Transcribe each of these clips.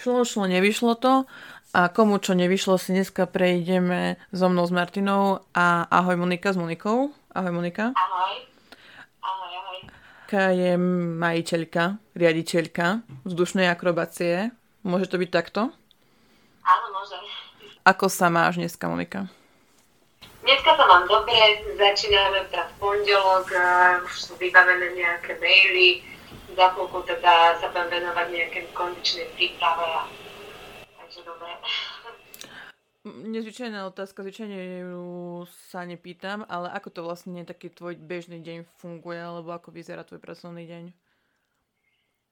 Šlo, šlo, nevyšlo to. A komu čo nevyšlo, si dneska prejdeme so mnou s Martinou a ahoj Monika s Monikou. Ahoj Monika. Ahoj. Ahoj, ahoj. Monika je majiteľka, riaditeľka vzdušnej akrobácie. Môže to byť takto? Áno, môže. Ako sa máš dneska, Monika? Dneska sa mám dobre, začíname teda v pondelok, už sú vybavené nejaké maily, za chvíľku teda sa budem venovať nejaké kondičnej príprave. Takže dobre. Nezvyčajná otázka, zvyčajne ju sa nepýtam, ale ako to vlastne taký tvoj bežný deň funguje, alebo ako vyzerá tvoj pracovný deň?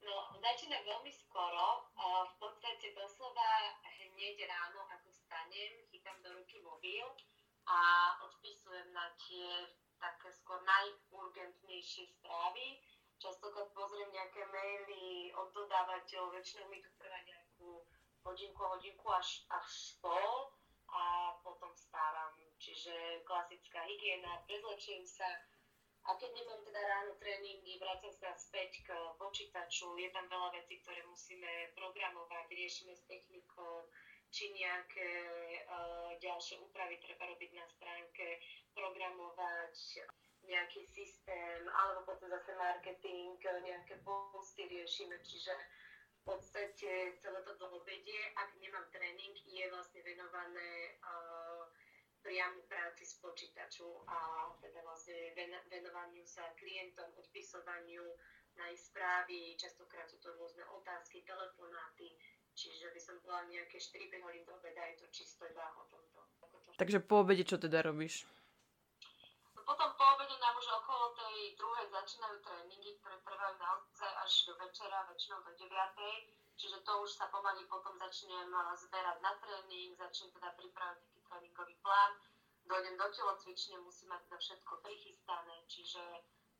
No, začína veľmi skoro. V podstate doslova hneď ráno, ako stanem, chytám do ruky mobil a odpisujem na tie také skôr najurgentnejšie správy. Častokrát pozriem nejaké maily od dodávateľov, väčšinou mi to trvá nejakú hodinku, hodinku až, až pol a potom stávam. Čiže klasická hygiena, prezlečujem sa a keď nemám teda ráno tréningy, vrátim sa späť k počítaču, je tam veľa vecí, ktoré musíme programovať, riešime s technikou, či nejaké uh, ďalšie úpravy treba robiť na stránke, programovať nejaký systém, alebo potom zase marketing, nejaké posty riešime, čiže v podstate celé to do obedie, ak nemám tréning, je vlastne venované uh, priamu práci s počítaču a teda vlastne ven, venovaniu sa klientom, odpisovaniu na ich správy, častokrát sú to rôzne otázky, telefonáty, Čiže by som bola nejaké 4-5 hodín do obeda, je to čisto iba o tomto. Takže po obede čo teda robíš? Potom po obede nám už okolo tej druhej začínajú tréningy, ktoré trvajú naozaj až do večera, väčšinou do 9. Čiže to už sa pomaly potom začnem eh, zberať na tréning, začnem teda pripravať nejaký tréningový plán, dojdem do telocvične, musím mať teda všetko prichystané, čiže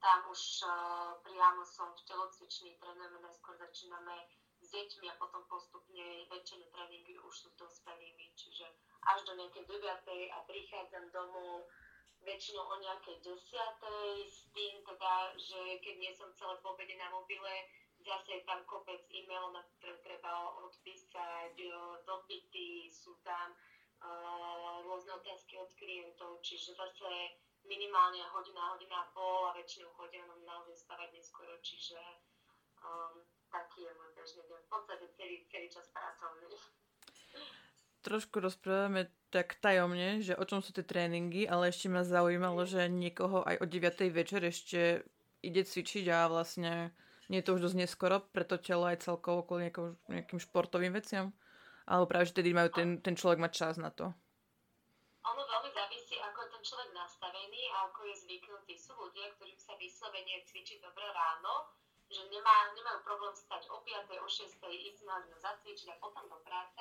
tam už uh, priamo som v telocvični, trénujeme, najskôr začíname s deťmi a potom postupne väčšie tréningy už sú dospelými, čiže až do nejakej 9. a prichádzam domov väčšinou o nejakej 10. s tým teda, že keď nie som celé po na mobile, zase je tam kopec e-mailov, na ktoré treba odpísať, dopity, sú tam uh, rôzne otázky od klientov, čiže zase minimálne hodina, hodina a pol a väčšinou chodia nám naozaj spávať neskoro, čiže um, taký je môj bežný deň. V podstate celý, celý čas pracovný. Trošku rozprávame tak tajomne, že o čom sú tie tréningy, ale ešte ma zaujímalo, že niekoho aj o 9. večer ešte ide cvičiť a vlastne nie je to už dosť neskoro pre to telo aj celkovo kvôli nejakým športovým veciam? Alebo práve, že tedy majú ten, ten človek mať čas na to? Ono veľmi závisí, ako je ten človek nastavený a ako je zvyknutý. Sú ľudia, ktorým sa vyslovene cvičí dobre ráno, že nemá, nemajú problém stať o 5. o 6. ísť na zacvičiť a potom do práce,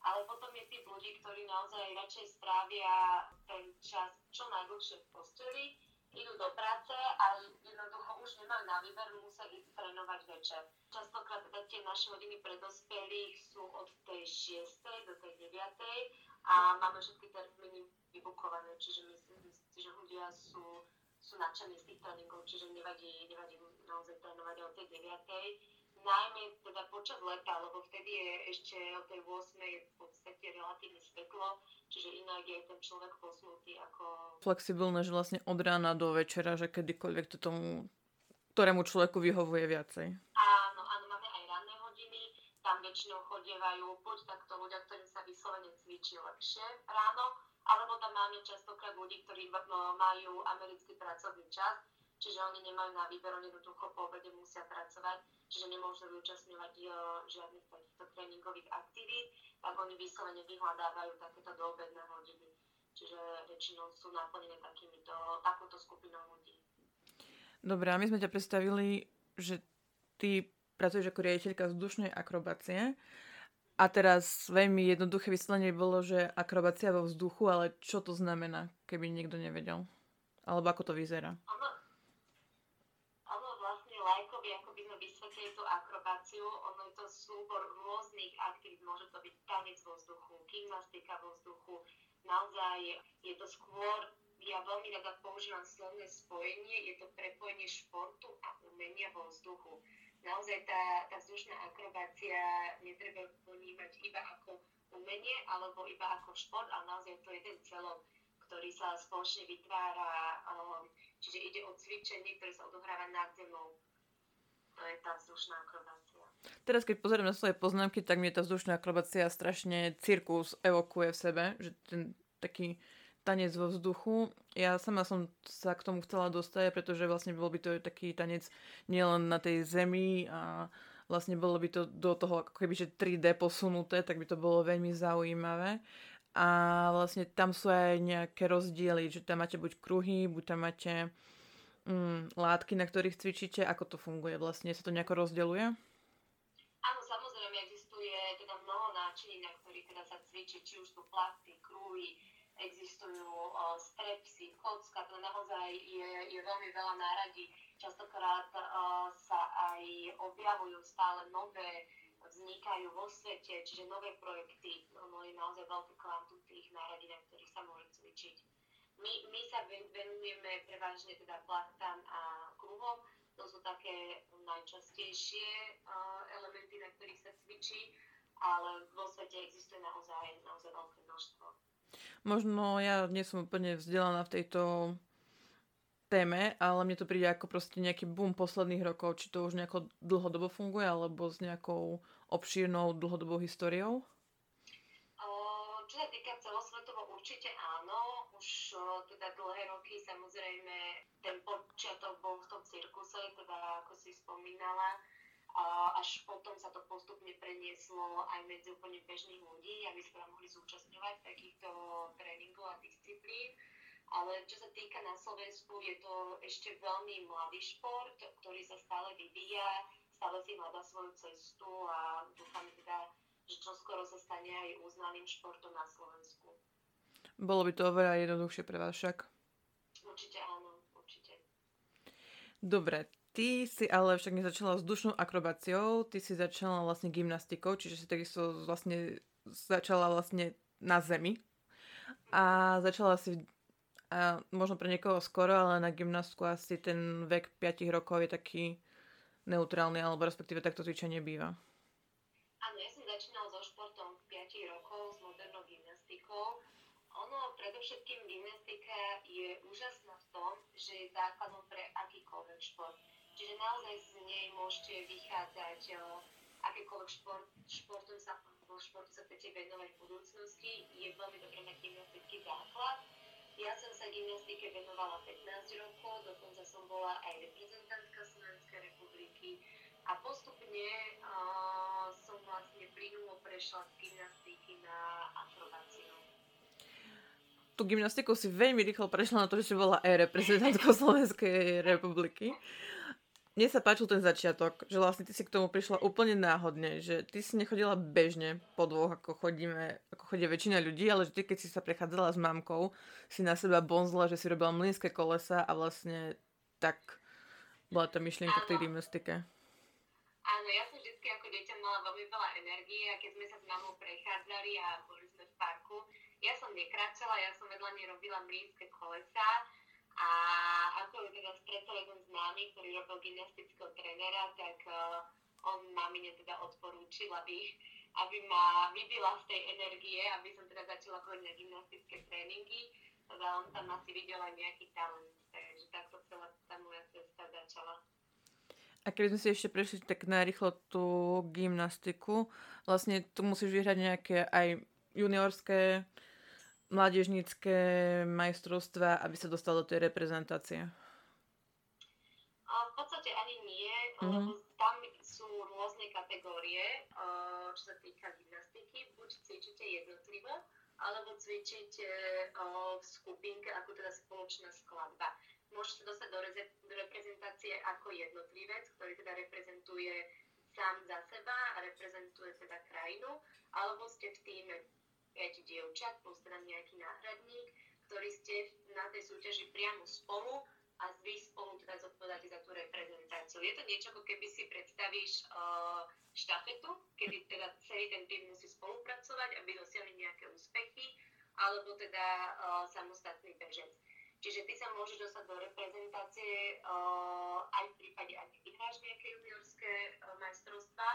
ale potom je typ ľudí, ktorí naozaj radšej strávia ten čas čo najdlhšie v posteli, idú do práce a jednoducho už nemajú na výber, musia ísť trénovať večer. Častokrát teda tie naše hodiny pre dospelých sú od tej 6. do tej 9. a máme všetky termíny vybukované, čiže myslím si, že ľudia sú sú nadšení z tých tréningov, čiže nevadí, nevadí naozaj trénovať o tej 9. Najmä teda počas leta, lebo vtedy je ešte o tej 8. je v podstate relatívne svetlo, čiže inak je ten človek posnutý ako... Flexibilné, že vlastne od rána do večera, že kedykoľvek to tomu, ktorému človeku vyhovuje viacej. Áno, áno, máme aj ranné hodiny, tam väčšinou chodievajú buď takto ľudia, ktorým sa vyslovene cvičí lepšie ráno, alebo tam máme častokrát ľudí, ktorí majú americký pracovný čas, čiže oni nemajú na výber, oni jednoducho po obede musia pracovať, čiže nemôžu zúčastňovať uh, žiadnych takýchto tréningových aktivít, tak oni vyslovene vyhľadávajú takéto doobedné hodiny. Čiže väčšinou sú naplnené takýmito, takúto skupinou ľudí. Dobre, a my sme ťa predstavili, že ty pracuješ ako riaditeľka vzdušnej akrobácie. A teraz veľmi jednoduché vysvetlenie bolo, že akrobácia vo vzduchu, ale čo to znamená, keby niekto nevedel? Alebo ako to vyzerá? Ono vlastne lajkovi, ako by sme vysvetlili tú akrobáciu, ono je to súbor rôznych aktivít, môže to byť tanec vo vzduchu, gymnastika vo vzduchu, naozaj je to skôr, ja veľmi rada používam slovné spojenie, je to prepojenie športu a umenia vo vzduchu naozaj tá, tá vzdušná akrobácia netreba plniť cvičenie alebo iba ako šport, ale naozaj to je ten celok, ktorý sa spoločne vytvára. Um, čiže ide o cvičenie, ktoré sa odohráva nad zemou. To je tá vzdušná akrobácia. Teraz, keď pozriem na svoje poznámky, tak mi tá vzdušná akrobácia strašne cirkus evokuje v sebe, že ten taký tanec vo vzduchu. Ja sama som sa k tomu chcela dostať, pretože vlastne bol by to taký tanec nielen na tej zemi a vlastne bolo by to do toho ako keby, že 3D posunuté, tak by to bolo veľmi zaujímavé. A vlastne tam sú aj nejaké rozdiely, že tam máte buď kruhy, buď tam máte mm, látky, na ktorých cvičíte, ako to funguje vlastne, sa to nejako rozdeľuje? Áno, samozrejme, existuje teda mnoho náčiní, na ktorých teda či už sú plasty, kruhy, existujú strepsy, kocka, to naozaj je, je veľmi veľa náradí. Častokrát sa aj objavujú stále nové, vznikajú vo svete, čiže nové projekty. No, je naozaj veľké kvantum tých náradí, na ktorých sa môže cvičiť. My, my sa venujeme prevažne teda plachtam a kruhom. To sú také najčastejšie elementy, na ktorých sa cvičí, ale vo svete existuje naozaj, naozaj veľké množstvo. Možno ja nie som úplne vzdelaná v tejto téme, ale mne to príde ako proste nejaký boom posledných rokov. Či to už nejako dlhodobo funguje, alebo s nejakou obšírnou dlhodobou históriou? Čo sa týka celosvetovo, určite áno. Už teda dlhé roky samozrejme ten počiatok bol v tom cirkuse, teda ako si spomínala až potom sa to postupne prenieslo aj medzi úplne bežných ľudí, aby sa mohli zúčastňovať takýchto tréningov a disciplín. Ale čo sa týka na Slovensku, je to ešte veľmi mladý šport, ktorý sa stále vyvíja, stále si hľadá svoju cestu a dúfam teda, že čoskoro sa stane aj uznaným športom na Slovensku. Bolo by to oveľa jednoduchšie pre vás však? Určite áno, určite. Dobre, Ty si ale však nezačala s dušnou akrobáciou, ty si začala vlastne gymnastikou, čiže si takisto vlastne začala vlastne na zemi. A začala si, a možno pre niekoho skoro, ale na gymnastku asi ten vek 5 rokov je taký neutrálny, alebo respektíve takto cvičenie býva. Áno, ja som začínala so športom 5 rokov, s modernou gymnastikou. Ono, predovšetkým gymnastika je úžasná v tom, že je základom pre akýkoľvek šport Čiže naozaj z nej môžete vychádzať akékoľvek šport, športom sa, športu sa chcete venovať v budúcnosti. Je veľmi dobré mať gymnastický základ. Ja som sa gymnastike venovala 15 rokov, dokonca som bola aj reprezentantka Slovenskej republiky a postupne uh, som vlastne plynulo prešla z gymnastiky na akrobáciu. Tú gymnastiku si veľmi rýchlo prešla na to, že si bola aj reprezentantkou Slovenskej republiky mne sa páčil ten začiatok, že vlastne ty si k tomu prišla úplne náhodne, že ty si nechodila bežne po dvoch, ako chodíme, ako chodia väčšina ľudí, ale že ty keď si sa prechádzala s mamkou, si na seba bonzla, že si robila mlynské kolesa a vlastne tak bola tá myšlienka v tej gymnastike. Áno, ja som vždy ako dieťa mala veľmi veľa energie a keď sme sa s mamou prechádzali a boli sme v parku, ja som nekráčala, ja som vedľa nej robila mlynské kolesa a ako je teda stretol jeden známy, ktorý robil gymnastického trénera, tak uh, on mamine teda odporúčil, aby, aby ma vybila z tej energie, aby som teda začala chodiť na gymnastické tréningy. Teda on tam asi videl aj nejaký talent, takže takto celá tá moja cesta začala. A keby sme si ešte prešli tak narýchlo tú gymnastiku, vlastne tu musíš vyhrať nejaké aj juniorské mládežnícke majstrovstva, aby sa dostal do tej reprezentácie? V podstate ani nie, mm-hmm. lebo tam sú rôzne kategórie, čo sa týka gymnastiky. Buď cvičíte jednotlivo, alebo cvičíte v skupinke, ako teda spoločná skladba. Môžete dostať do, reze- do reprezentácie ako jednotlivec, ktorý teda reprezentuje sám za seba a reprezentuje teda krajinu, alebo ste v týme 5 dievčat, plus teda nejaký náhradník, ktorí ste na tej súťaži priamo spolu a vy spolu teda zodpovedáte za tú reprezentáciu. Je to niečo, ako keby si predstavíš uh, štafetu, kedy teda celý ten tým musí spolupracovať, aby dosiahli nejaké úspechy, alebo teda uh, samostatný bežec. Čiže ty sa môžeš dostať do reprezentácie uh, aj v prípade, ak vyhráš nejaké juniorské uh, majstrovstvá,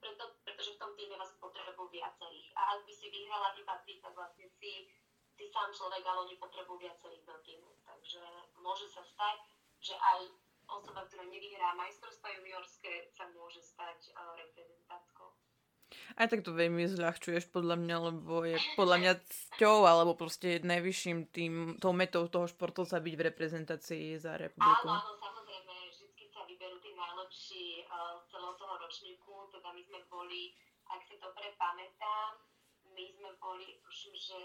preto, pretože že v tom týme vás potrebujú viacerých. A ak by si vyhrala iba ty, tak vlastne si, si sám človek, ale oni potrebujú viacerých do týmu. Takže môže sa stať, že aj osoba, ktorá nevyhrá majstrovstva juniorské, sa môže stať uh, reprezentantkou. Aj tak to veľmi zľahčuješ podľa mňa, lebo je podľa mňa cťou alebo proste najvyšším tým, tou metou toho športovca byť v reprezentácii za republiku. Áno, áno, ročníku, teda my sme boli, ak si dobre pamätám, my sme boli, tuším, že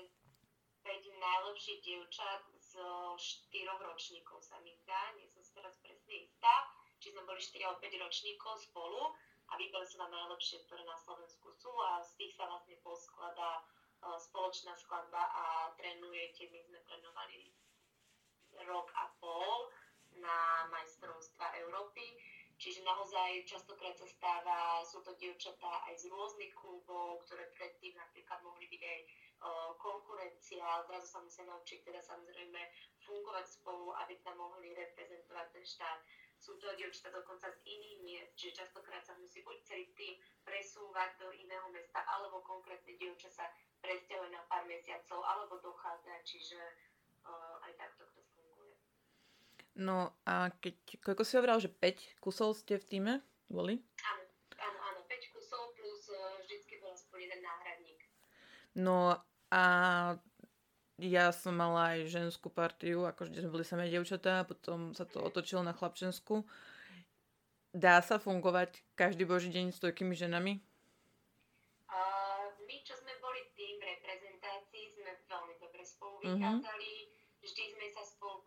5 najlepších dievčat z štyroch ročníkov sa mi zdá, nie som si teraz presne istá, či sme boli 4 alebo 5 ročníkov spolu a vybrali sa na najlepšie, ktoré na Slovensku sú a z tých sa vlastne poskladá uh, spoločná skladba a trénujete. My sme trénovali rok a pol na majstrovstva Európy. Čiže naozaj častokrát sa stáva, sú to dievčatá aj z rôznych klubov, ktoré predtým napríklad mohli byť aj konkurencia, zrazu sa musia naučiť teda samozrejme fungovať spolu, aby tam mohli reprezentovať ten štát sú to dievčatá dokonca z iných miest, čiže častokrát sa musí buď celý tým presúvať do iného mesta, alebo konkrétne dievča sa presťahuje na pár mesiacov, alebo dochádza, čiže uh, aj takto to. No a keď, koľko si hovoril, že 5 kusov ste v týme boli? Áno, áno, áno, 5 kusov plus uh, vždycky bol aspoň jeden náhradník. No a ja som mala aj ženskú partiu, akože sme boli samé devčatá, potom sa to otočilo na chlapčenskú. Dá sa fungovať každý boží deň s toľkými ženami? Uh, my, čo sme boli tým v reprezentácii, sme veľmi dobre spolu mhm. vychádzali. Mm-hmm. Vždy sme sa spolu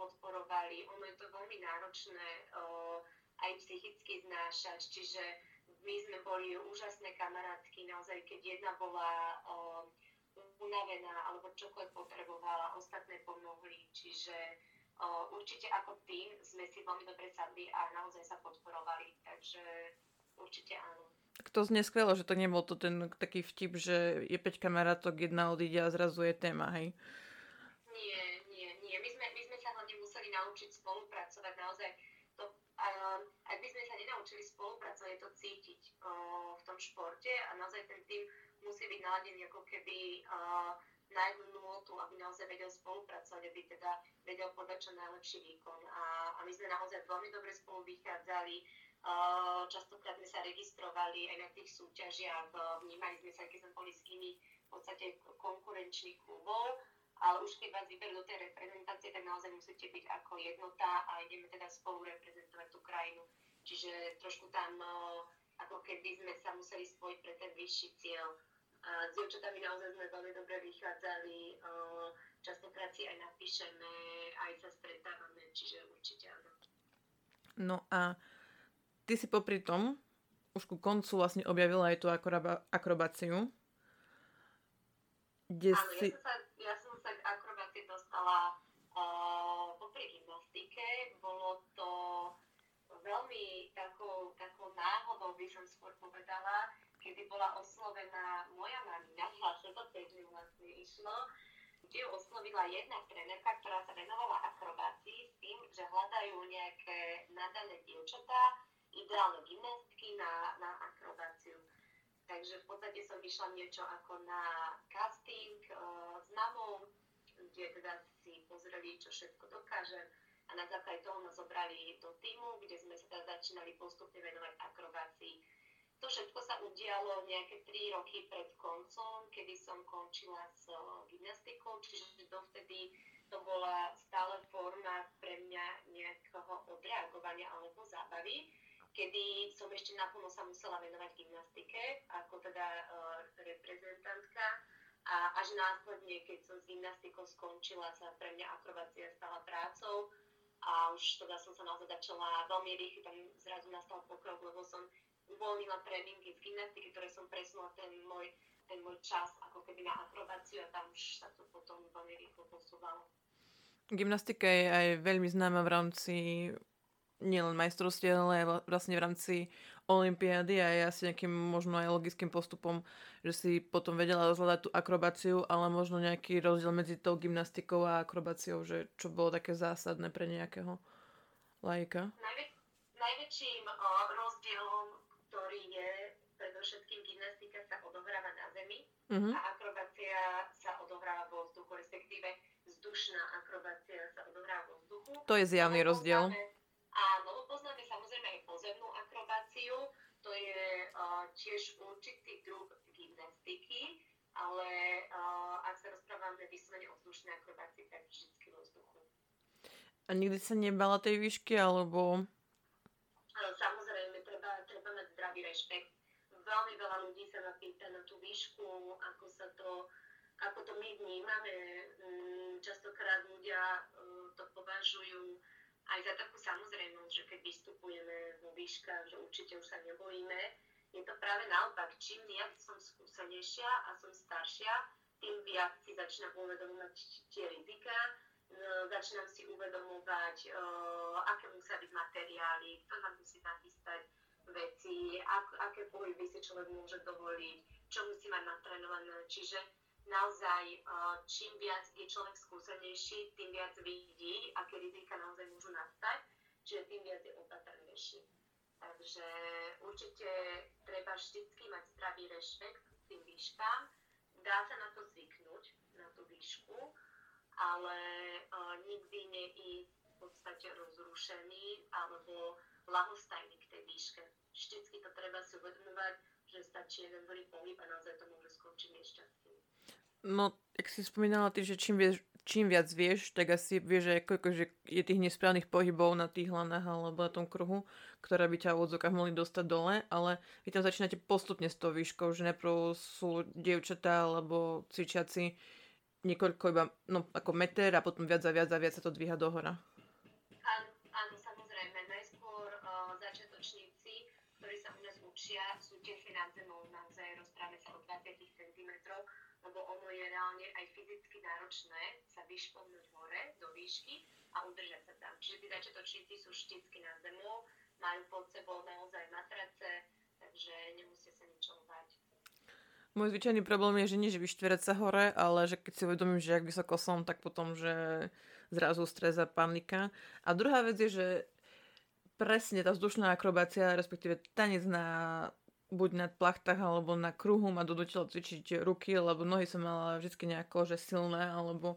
podporovali. Ono je to veľmi náročné uh, aj psychicky znášať, čiže my sme boli úžasné kamarátky, naozaj, keď jedna bola uh, unavená alebo čokoľvek potrebovala, ostatné pomohli, čiže uh, určite ako tým sme si veľmi dobre sadli a naozaj sa podporovali, takže určite áno. Tak to znie skvelo, že to nebol to ten taký vtip, že je 5 kamarátok, jedna odíde a zrazu je téma, hej? Sme sa nenaučili spolupracovať, je to cítiť uh, v tom športe a naozaj ten tým musí byť naladený ako keby uh, na jednu nôtu, aby naozaj vedel spolupracovať, aby teda vedel podať čo najlepší výkon. A, a my sme naozaj veľmi dobre spolu vychádzali, častokrát sme sa registrovali aj na tých súťažiach, vnímali sme sa, keď sme boli z iných v podstate konkurenčných klubov, ale už keď vás vyberú do tej reprezentácie, tak naozaj musíte byť ako jednota a ideme teda spolu reprezentovať tú krajinu. Čiže trošku tam ako keby sme sa museli spojiť pre ten vyšší cieľ. A s dievčatami naozaj sme veľmi dobre vychádzali, častokrát si aj napíšeme, aj sa stretávame, čiže určite áno. No a ty si popri tom už ku koncu vlastne objavila aj tú akroba- akrobáciu. Kde áno, si... ja, som sa, ja som sa k akrobácii dostala veľmi takou, takou náhodou by som skôr povedala, kedy bola oslovená moja mamina, vlastne to tiež mi vlastne išlo, kde ju oslovila jedna trénerka, ktorá sa venovala akrobácii s tým, že hľadajú nejaké nadané dievčatá, ideálne gymnastky na, na akrobáciu. Takže v podstate som vyšla niečo ako na casting uh, s mamou, kde teda si pozreli, čo všetko dokážem a na základe toho nás zobrali do týmu, kde sme sa teda začínali postupne venovať akrobácii. To všetko sa udialo nejaké 3 roky pred koncom, kedy som končila s gymnastikou, čiže dovtedy to bola stále forma pre mňa nejakého odreagovania alebo zábavy, kedy som ešte naplno sa musela venovať gymnastike, ako teda uh, reprezentantka. A až následne, keď som s gymnastikou skončila, sa pre mňa akrobácia stala prácou a už teda som sa naozaj začala veľmi rýchlo, tam zrazu nastal pokrok, lebo som uvoľnila tréningy z gymnastiky, ktoré som presunula ten môj, ten môj čas ako keby na akrobáciu a tam už sa to potom veľmi rýchlo posúvalo. Gymnastika je aj veľmi známa v rámci nielen majstrovstiev, ale vlastne v rámci olympiády a je asi nejakým možno aj logickým postupom, že si potom vedela rozhľadať tú akrobáciu, ale možno nejaký rozdiel medzi tou gymnastikou a akrobáciou, že čo bolo také zásadné pre nejakého lajka? Najvä- najväčším o, rozdielom, ktorý je, predovšetkým gymnastika sa odohráva na zemi Mhm. a akrobácia sa odohráva vo vzduchu, respektíve vzdušná akrobácia sa odohráva vo vzduchu. To je zjavný rozdiel. poznáme- Áno, poznáme samozrejme aj pozemnú akrobáciu, to je tiež určitý druh gymnastiky, ale ak sa rozprávame vyslovene o vzdušnej akrobácii, tak vždy vo vzduchu. A nikdy sa nebala tej výšky, alebo... Ale samozrejme, treba, treba mať zdravý rešpekt. Veľmi veľa ľudí sa ma pýta na tú výšku, ako sa to, ako to my vnímame. Mm, Častokrát ľudia eh, to považujú aj za takú samozrejmosť, že keď vystupujeme vo výškach, že určite už sa nebojíme. Je to práve naopak. Čím viac som skúsenejšia a som staršia, tým viac si začínam uvedomovať tie rizika, e, začínam si uvedomovať, aké musia byť materiály, kto nám musí nachystať veci, ak, aké pohyby si človek môže dovoliť, čo musí mať natrénované. Čiže naozaj, e, čím viac je človek skúsenejší, tým viac vidí, aké rizika naozaj môžu nastať, čiže tým viac je opatrnejší. Takže určite treba vždycky mať zdravý rešpekt k tým výškám. Dá sa na to zvyknúť, na tú výšku, ale uh, nikdy neísť v podstate rozrušený alebo lahostajný k tej výške. Vždycky to treba si uvedomovať, že stačí jeden zlý pohyb a naozaj to môže skončiť nešťastím. No, jak si spomínala ty, že čím, vieš, čím viac vieš, tak asi vieš, že koľko je tých nesprávnych pohybov na tých hlanách alebo na tom kruhu, ktoré by ťa v odzokách mohli dostať dole, ale vy tam začínate postupne s tou výškou, že najprv sú dievčatá alebo cvičiaci niekoľko iba, no ako meter a potom viac a viac a viac sa to dvíha dohora. Lebo ono je reálne aj fyzicky náročné sa vyšplhnúť hore do výšky a udržať sa tam. Čiže tí začiatočníci sú vždycky nad zemou, majú pod sebou naozaj matrace, takže nemusia sa ničoho báť. Môj zvyčajný problém je, že nie, že vyštverať sa hore, ale že keď si uvedomím, že ak vysoko som, tak potom, že zrazu stres a panika. A druhá vec je, že presne tá vzdušná akrobácia, respektíve tanec na buď na plachtách alebo na kruhu ma donútila cvičiť ruky, lebo nohy som mala vždy nejako, že silné, alebo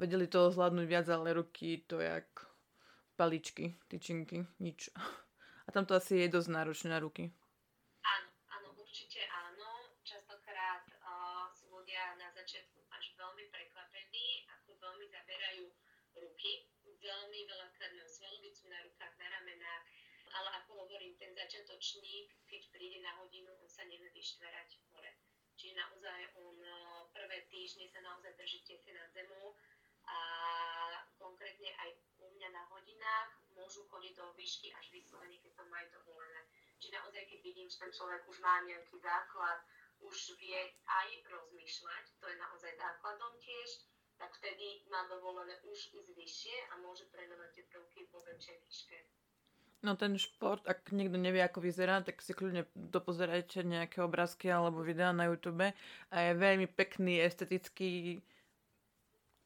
vedeli to zvládnuť viac, ale ruky to jak paličky, tyčinky, nič. A tam to asi je dosť náročné na ruky. Áno, áno, určite áno. Častokrát uh, sú ľudia na začiatku až veľmi prekvapení, ako veľmi zaberajú ruky. Veľmi veľakrát majú svalovicu na rukách, na ramenách, ale ako hovorím, ten začiatočník, keď príde na hodinu, on sa nevie vyštverať hore. Čiže naozaj on uh, prvé týždne sa naozaj drží tesne nad zemou a konkrétne aj u mňa na hodinách môžu chodiť do výšky až vyslovene, keď to majú dovolené. Čiže naozaj, keď vidím, že ten človek už má nejaký základ, už vie aj rozmýšľať, to je naozaj základom tiež, tak vtedy má dovolené už ísť vyššie a môže trénovať tie prvky vo väčšej výške. No ten šport, ak niekto nevie, ako vyzerá, tak si kľudne dopozerajte nejaké obrázky alebo videá na YouTube a je veľmi pekný, estetický,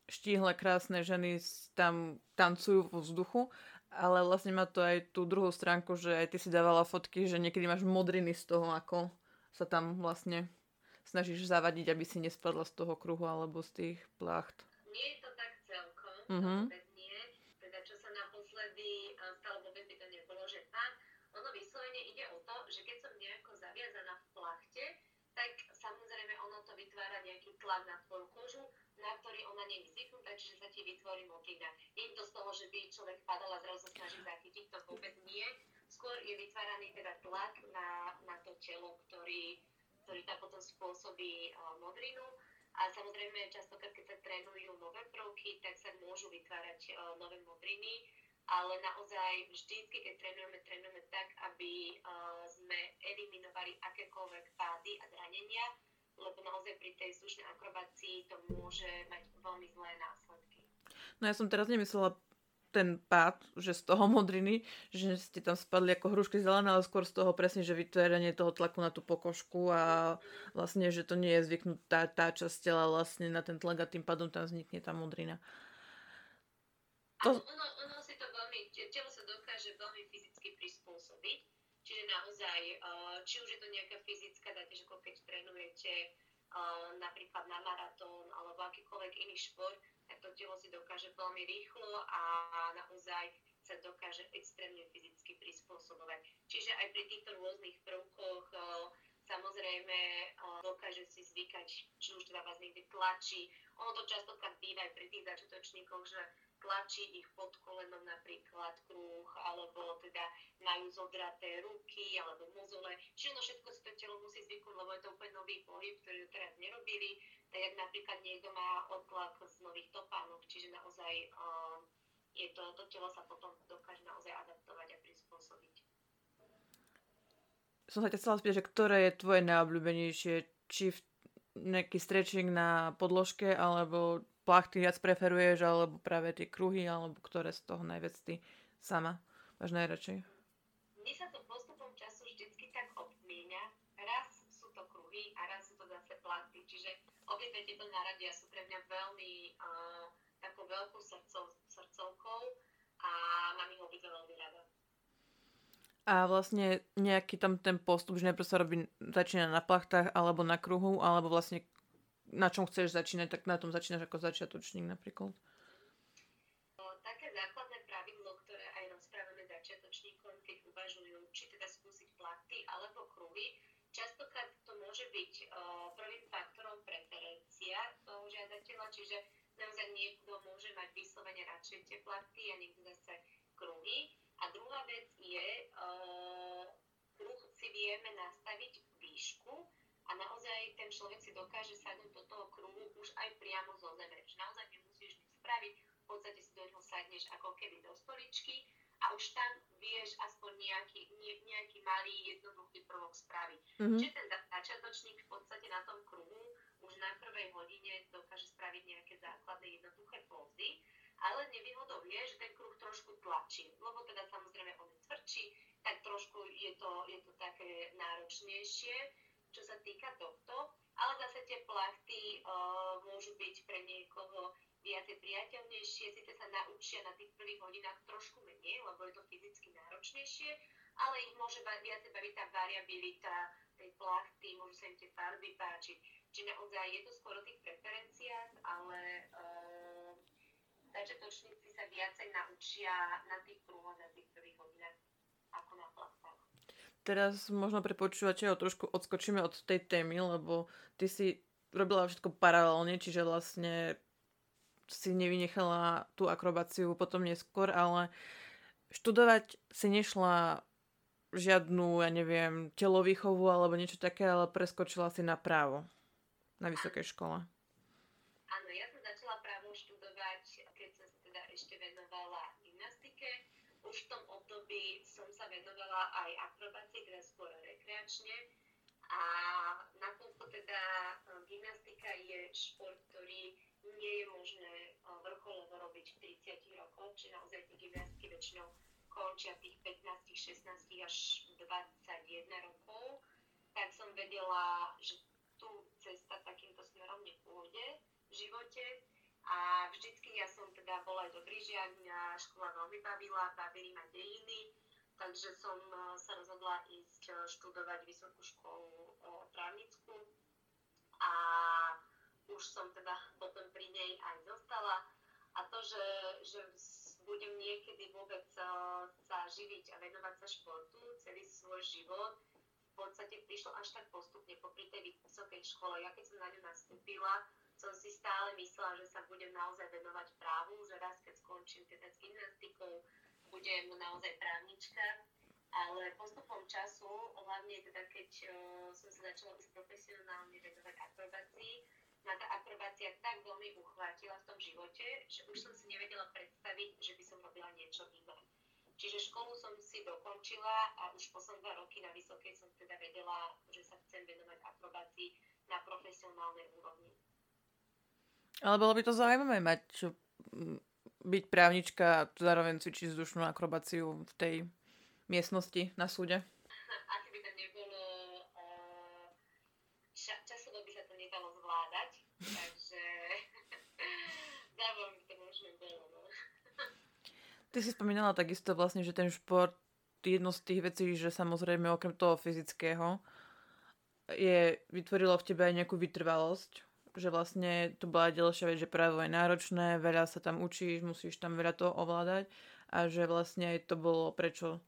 štíhle, krásne ženy tam tancujú vo vzduchu, ale vlastne má to aj tú druhú stránku, že aj ty si dávala fotky, že niekedy máš modriny z toho, ako sa tam vlastne snažíš zavadiť, aby si nespadla z toho kruhu alebo z tých plácht. Nie je to tak celkom, Mhm. to vytvára nejaký tlak na tvoju kožu, na ktorý ona je zvyknutá, čiže sa ti vytvorí modrina. Nie je to z toho, že by človek padal a zrazu sa snaží zachytiť, to vôbec nie. Skôr je vytváraný teda tlak na, na to telo, ktorý, ktorý tam potom spôsobí uh, modrinu. A samozrejme, častokrát, keď sa trénujú nové prvky, tak sa môžu vytvárať uh, nové modriny, ale naozaj vždycky, keď trénujeme, trénujeme tak, aby uh, sme eliminovali akékoľvek pády a zranenia, lebo naozaj pri tej slušnej akrobácii to môže mať veľmi zlé následky. No ja som teraz nemyslela ten pád, že z toho modriny, že ste tam spadli ako hrušky zelené, ale skôr z toho presne, že vytváranie toho tlaku na tú pokožku a vlastne, že to nie je zvyknutá tá časť tela vlastne na ten tlak a tým pádom tam vznikne tá modrina. To- Ono, ono si to veľmi, te- telo sa dokáže veľmi fyzicky prispôsobiť, čiže naozaj, či už je to nejaká fyzická záťaž, ako keď trénujete napríklad na maratón alebo akýkoľvek iný šport, tak to telo si dokáže veľmi rýchlo a naozaj sa dokáže extrémne fyzicky prispôsobovať. Čiže aj pri týchto rôznych prvkoch samozrejme dokáže si zvykať, či už teda vás niekde tlačí. Ono to častokrát býva aj pri tých začiatočníkoch, že tlačí ich pod kolenom napríklad kruh, alebo teda majú zodraté ruky, alebo mozole. Čiže no všetko si to telo musí zvyknúť, lebo je to úplne nový pohyb, ktorý teraz nerobili. Tak napríklad niekto má odtlak z nových topánok, čiže naozaj um, je to, to telo sa potom dokáže naozaj adaptovať a prispôsobiť. Som sa ťa chcela spýtať, že ktoré je tvoje najobľúbenejšie? Či v nejaký stretching na podložke, alebo plachty viac preferuješ, alebo práve tie kruhy, alebo ktoré z toho najviac ty sama máš najradšej? Mne sa to postupom času vždycky tak obmienia. Raz sú to kruhy a raz sú to zase plachty. Čiže obidve tieto naradia sú pre mňa veľmi uh, takou veľkou srdcov, srdcovkou a mám ich obidve veľmi rada. A vlastne nejaký tam ten postup, že najprv sa robí, začína na plachtách alebo na kruhu, alebo vlastne na čom chceš začínať, tak na tom začínaš ako začiatočník napríklad? Také základné pravidlo, ktoré aj rozprávame začiatočníkom, keď uvažujú, či teda skúsiť plachty alebo kruhy, častokrát to môže byť uh, prvým faktorom preferencia toho žiadateľa, čiže naozaj niekto môže mať vyslovene radšej tie plachty a niekto zase kruhy. A druhá vec je, uh, kruh si vieme nastaviť výšku, a naozaj ten človek si dokáže sadnúť do toho kruhu už aj priamo zo zeme. Že naozaj nemusíš nič spraviť, v podstate si do neho sadneš ako keby do stoličky a už tam vieš aspoň nejaký, ne, nejaký malý jednoduchý prvok spraviť. Mm-hmm. Čiže ten začiatočník v podstate na tom kruhu už na prvej hodine dokáže spraviť nejaké základné jednoduché pózy, ale nevýhodou je, že ten kruh trošku tlačí, lebo teda samozrejme on je tvrdší, tak trošku je to, je to také náročnejšie čo sa týka tohto, ale zase tie plachty uh, môžu byť pre niekoho viacej priateľnejšie, síce sa naučia na tých prvých hodinách trošku menej, lebo je to fyzicky náročnejšie, ale ich môže viacej baviť tá variabilita tej plachty, môžu sa im tie farby páčiť. Čiže naozaj je to skôr tých preferenciách, ale uh, začiatočníci sa viacej naučia na tých kruhoch, na tých prvých hodinách ako na plachtách. Teraz možno pre počúvateľov trošku odskočíme od tej témy, lebo ty si robila všetko paralelne, čiže vlastne si nevynechala tú akrobáciu potom neskôr, ale študovať si nešla žiadnu, ja neviem, telovýchovu alebo niečo také, ale preskočila si na právo na vysokej škole. Áno, ja som začala právo študovať, keď som sa teda ešte venovala gymnastike. Už v tom období som venovala aj teda skôr rekreačne. A nakoľko teda e, gymnastika je šport, ktorý nie je možné e, vrcholovo robiť v 30 rokoch, čiže naozaj tie gymnastky väčšinou končia tých 15, 16 až 21 rokov, tak som vedela, že tu cesta takýmto smerom nepôjde v živote. A vždycky ja som teda bola aj dobrý žiak, mňa škola veľmi bavila, bavili ma dejiny, takže som e, sa rozhodla ísť e, študovať vysokú školu e, právnickú a už som teda potom pri nej aj zostala. A to, že, že budem niekedy vôbec sa živiť a venovať sa športu celý svoj život, v podstate prišlo až tak postupne popri tej vysokej škole. Ja keď som na ňu nastúpila, som si stále myslela, že sa budem naozaj venovať právu, že raz keď skončím teda s gymnastikou, budem naozaj právnička, ale postupom času, hlavne teda keď uh, som sa začala už profesionálne venovať akrobácii, ma tá akrobácia tak veľmi uchvátila v tom živote, že už som si nevedela predstaviť, že by som robila niečo iné. Čiže školu som si dokončila a už posledné roky na vysokej som teda vedela, že sa chcem venovať akrobácii na profesionálnej úrovni. Ale bolo by to zaujímavé mať byť právnička a zároveň cvičiť vzdušnú akrobáciu v tej miestnosti na súde. Asi by to nebolo, uh, ča- časovo by sa to nedalo zvládať, takže by to možno bolo. No. Ty si spomínala takisto vlastne, že ten šport jedno z tých vecí, že samozrejme okrem toho fyzického je, vytvorilo v tebe aj nejakú vytrvalosť, že vlastne to bola ďalšia vec, že práve je náročné, veľa sa tam učíš, musíš tam veľa toho ovládať a že vlastne aj to bolo prečo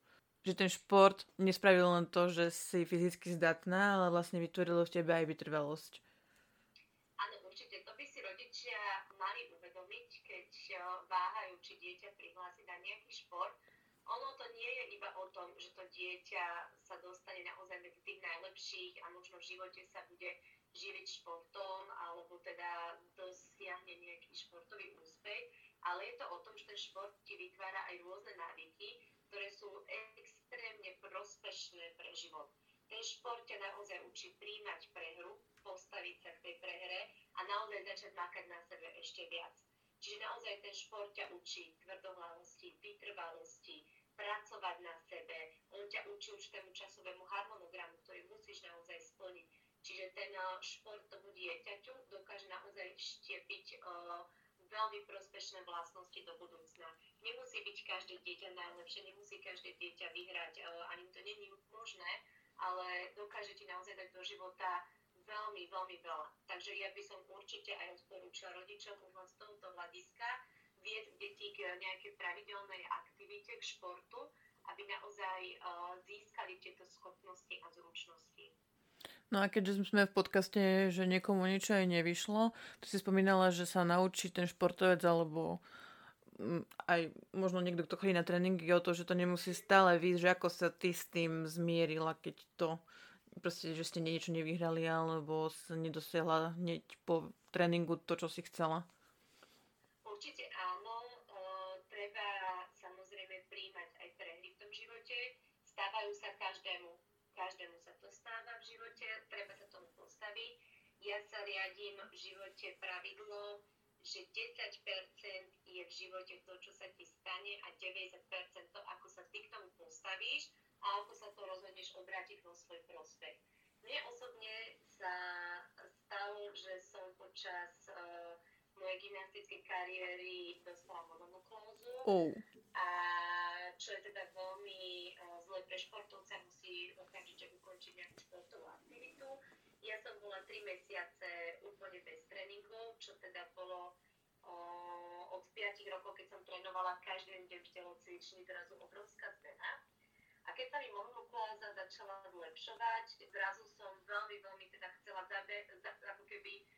že ten šport nespravil len to, že si fyzicky zdatná, ale vlastne vytvorilo v tebe aj vytrvalosť. Áno, určite. To by si rodičia mali uvedomiť, keď váhajú, či dieťa prihlási na nejaký šport. Ono to nie je iba o tom, že to dieťa sa dostane naozaj medzi tých najlepších a možno v živote sa bude živiť športom alebo teda dosiahne nejaký športový úspech, ale je to o tom, že ten šport ti vytvára aj rôzne návyky, ktoré sú extrémne prospešné pre život. Ten šport ťa naozaj učí príjmať prehru, postaviť sa k tej prehre a naozaj začať makať na sebe ešte viac. Čiže naozaj ten šport ťa učí tvrdohlavosti, vytrvalosti, pracovať na sebe. On ťa učí určitému časovému harmonogramu, ktorý musíš naozaj splniť. Čiže ten eh, šport tomu dieťaťu dokáže naozaj štiepiť uh, veľmi prospešné vlastnosti do budúcna. Nemusí byť každé dieťa najlepšie, nemusí každé dieťa vyhrať, ani to není možné, ale dokáže ti naozaj dať do života veľmi, veľmi veľa. Takže ja by som určite aj odporúčala rodičom už len z tohoto hľadiska viesť deti k nejakej pravidelnej aktivite, k športu, aby naozaj získali tieto schopnosti a zručnosti. No a keďže sme v podcaste, že niekomu niečo aj nevyšlo, ty si spomínala, že sa naučí ten športovec alebo mm, aj možno niekto, kto chodí na tréningy, o to, že to nemusí stále výjsť, že ako sa ty s tým zmierila, keď to proste, že ste niečo nevyhrali alebo sa nedosiahla hneď po tréningu to, čo si chcela. Určite áno, treba samozrejme príjmať aj prehry v tom živote, stávajú sa každému každému sa to stáva v živote, treba sa tomu postaviť. Ja sa riadím v živote pravidlo, že 10% je v živote to, čo sa ti stane a 90% to, ako sa ty k tomu postavíš a ako sa to rozhodneš obrátiť vo svoj prospech. Mne osobne sa stalo, že som počas uh, mojej gymnastickej kariéry dostala mononukleózu. Oh. A čo je teda veľmi uh, zle pre športovca, musí okamžite ukončiť nejakú športovú aktivitu. Ja som bola 3 mesiace úplne bez tréningov, čo teda bolo uh, od 5 rokov, keď som trénovala každý deň v telocvični, zrazu obrovská zmena. A keď sa mi mononukleóza začala zlepšovať, zrazu som veľmi, veľmi teda chcela zabe, za, ako keby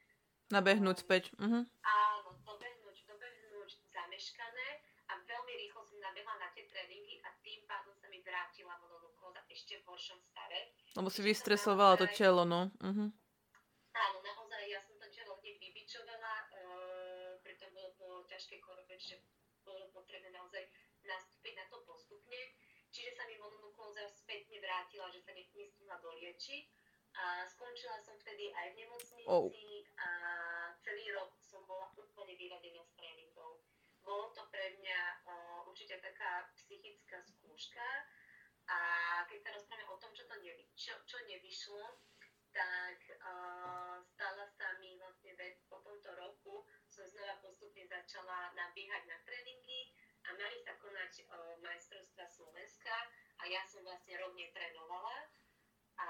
Nabehnúť späť. Uh-huh. Áno, dobehnúť, dobehnúť zameškané a veľmi rýchlo som nabehla na tie tréningy a tým pádom sa mi vrátila mononukleóza ešte v horšom stave. Lebo si vystresovala to telo, no. Uh-huh. Áno, naozaj ja som to telo hneď vybičovala, uh, preto bolo po ťažkej chorobe, že bolo potrebné naozaj nastúpiť na to postupne. Čiže sa mi mononukleóza spätne vrátila, že sa nestihla doliečiť a skončila som vtedy aj v nemocnici oh. a celý rok som bola úplne vyradená z tréningov. Bolo to pre mňa uh, určite taká psychická skúška a keď sa rozprávame o tom, čo, to nevy, čo, čo nevyšlo, tak uh, stala sa mi vlastne vec po tomto roku, som znova postupne začala nabíhať na tréningy a mali sa konať uh, majstrovstva Slovenska a ja som vlastne rok netrénovala a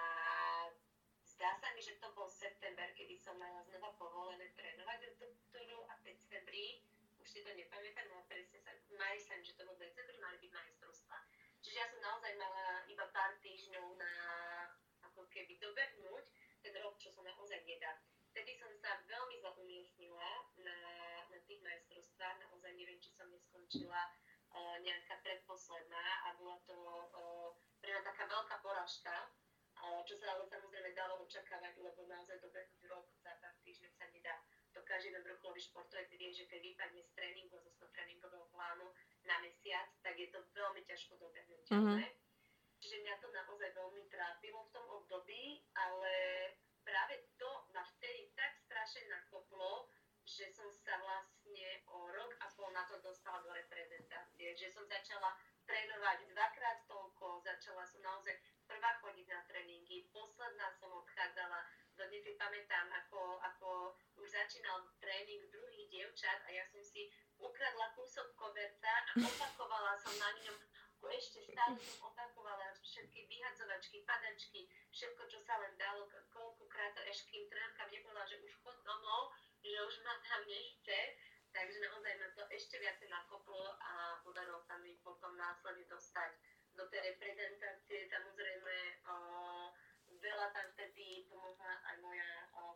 že to bol september, kedy som mala znova povolené trénovať do doktoru a decembri, už si to nepamätám, ale presne sa, mali sa že to bol decembri, mali byť majstrovstva. Čiže ja som naozaj mala iba pár týždňov na ako keby dobehnúť ten rok, čo sa naozaj nedá. Vtedy som sa veľmi zaumiestnila na, na tých majstrovstvách, naozaj neviem, či som neskončila uh, nejaká predposledná a bola to uh, pre mňa taká veľká poražka, čo sa ale samozrejme dalo očakávať, lebo naozaj dobehnúť rok za pár týždňov sa nedá. To každý ten vrcholový športovec vie, že keď vypadne z tréningu, zo svojho tréningového plánu na mesiac, tak je to veľmi ťažko dobehnúť. Mm-hmm. Čiže mňa to naozaj veľmi trápilo v tom období, ale práve to ma vtedy tak strašne nakoplo, že som sa vlastne o rok a pol na to dostala do reprezentácie, že som začala trénovať dvakrát toľko, začala som naozaj prvá chodiť na tréningy, posledná som odchádzala, dodnes si pamätám, ako, ako už začínal tréning druhých dievčat a ja som si ukradla kúsok koberca a opakovala som na ňom ešte stále som opakovala všetky vyhadzovačky, padačky, všetko, čo sa len dalo, koľkokrát, až kým trenérka povedala, že už chod domov, že už ma tam nechce, takže naozaj ma to ešte viac nakoplo a podarilo sa mi potom následne dostať do tej reprezentácie. O, veľa tam vtedy pomohla aj moja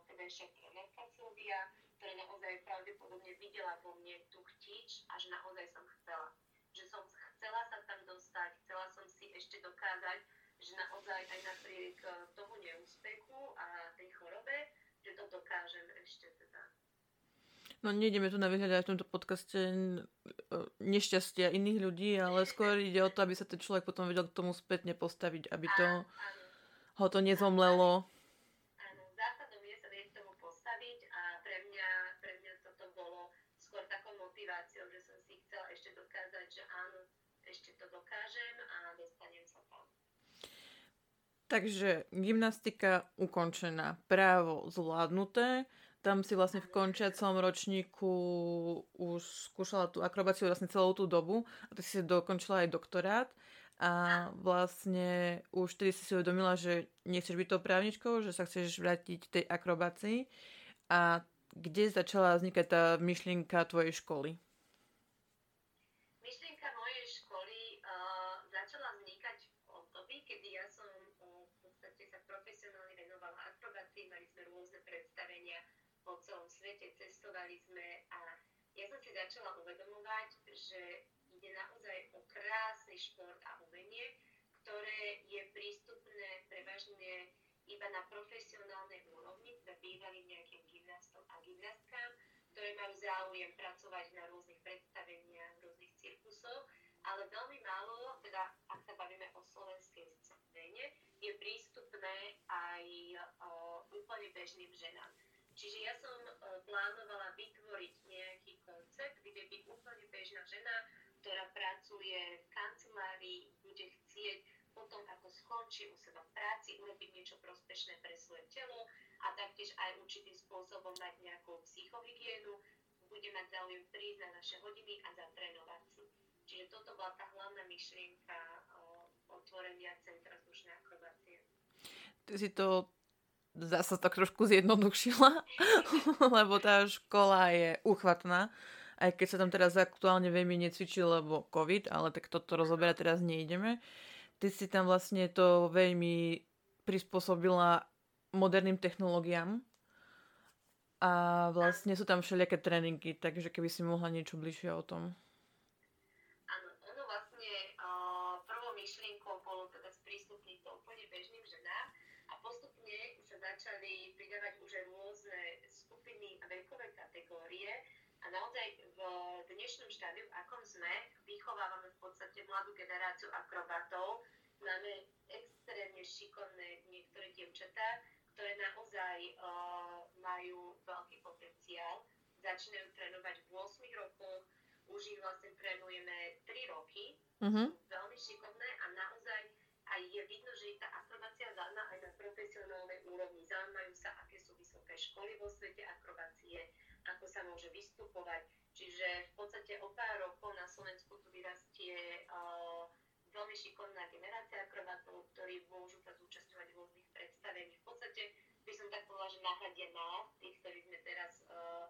vtedajšia trenérka Silvia, ktorá naozaj pravdepodobne videla vo mne tú chtič a že naozaj som chcela. Že som chcela sa tam dostať, chcela som si ešte dokázať, že naozaj aj napriek e, tomu neúspechu a tej chorobe, že to dokážem ešte teda. No nejdeme tu na vyhľadať v tomto podcaste e, nešťastia iných ľudí, ale skôr ide o to, aby sa ten človek potom vedel k tomu spätne postaviť, aby to, áno, áno. Ho to nezomlelo. Áno, zásadom je sa k tomu postaviť a pre mňa, pre mňa toto bolo skôr takou motiváciou, že som si chcela ešte dokázať, že áno, ešte to dokážem a dostanem sa tam. Takže gymnastika ukončená, právo zvládnuté, tam si vlastne v končiacom ročníku už skúšala tú akrobáciu vlastne celú tú dobu a ty si dokončila aj doktorát a vlastne už tedy si si uvedomila, že nechceš byť tou právničkou, že sa chceš vrátiť tej akrobácii a kde začala vznikať tá myšlienka tvojej školy? Myšlienka mojej školy uh, začala vznikať v období, kedy ja som uh, v podstate sa profesionálne venovala akrobácii, mali sme rôzne predstavenia po celom svete, cestovali sme a ja som si začala uvedomovať, že ide naozaj o krásny šport a umenie, ktoré je prístupné prevažne iba na profesionálnej úrovni, teda bývalým nejakým gymnastom a gymnastkám, ktoré majú záujem pracovať na rôznych predstaveniach, rôznych cirkusoch, ale veľmi málo, teda ak sa bavíme o slovenskej scéne, je prístupné aj o, úplne bežným ženám. Čiže ja som e, plánovala vytvoriť nejaký koncept, kde by úplne bežná žena, ktorá pracuje v kancelárii, bude chcieť potom, ako skončí u seba v práci, urobiť niečo prospešné pre svoje telo a taktiež aj určitým spôsobom mať nejakú psychohygienu, bude mať záujem prísť na naše hodiny a zatrénovať si. Čiže toto bola tá hlavná myšlienka otvorenia Centra vzdušnej akrobácie. Ty si to zase tak trošku zjednodušila, lebo tá škola je uchvatná. Aj keď sa tam teraz aktuálne veľmi necvičí, lebo COVID, ale tak toto rozoberať teraz nejdeme. Ty si tam vlastne to veľmi prispôsobila moderným technológiám a vlastne sú tam všelijaké tréningy, takže keby si mohla niečo bližšie o tom. začali pridávať už aj rôzne skupiny a vekové kategórie a naozaj v dnešnom štádiu, v akom sme, vychovávame v podstate mladú generáciu akrobatov. Máme extrémne šikovné niektoré dievčatá, ktoré naozaj uh, majú veľký potenciál. Začínajú trénovať v 8 rokoch, už ich vlastne trénujeme 3 roky. Uh-huh. Veľmi šikovné a naozaj a je vidno, že ich tá akrobácia zaujíma aj na profesionálnej úrovni. Zaujímajú sa, aké sú vysoké školy vo svete akrobácie, ako sa môže vystupovať. Čiže v podstate o pár rokov na Slovensku tu vyrastie uh, veľmi šikovná generácia akrobatov, ktorí môžu sa zúčastňovať v rôznych predstavení. V podstate by som tak povedala, že nahradia nás, tých, ktorí sme teraz uh,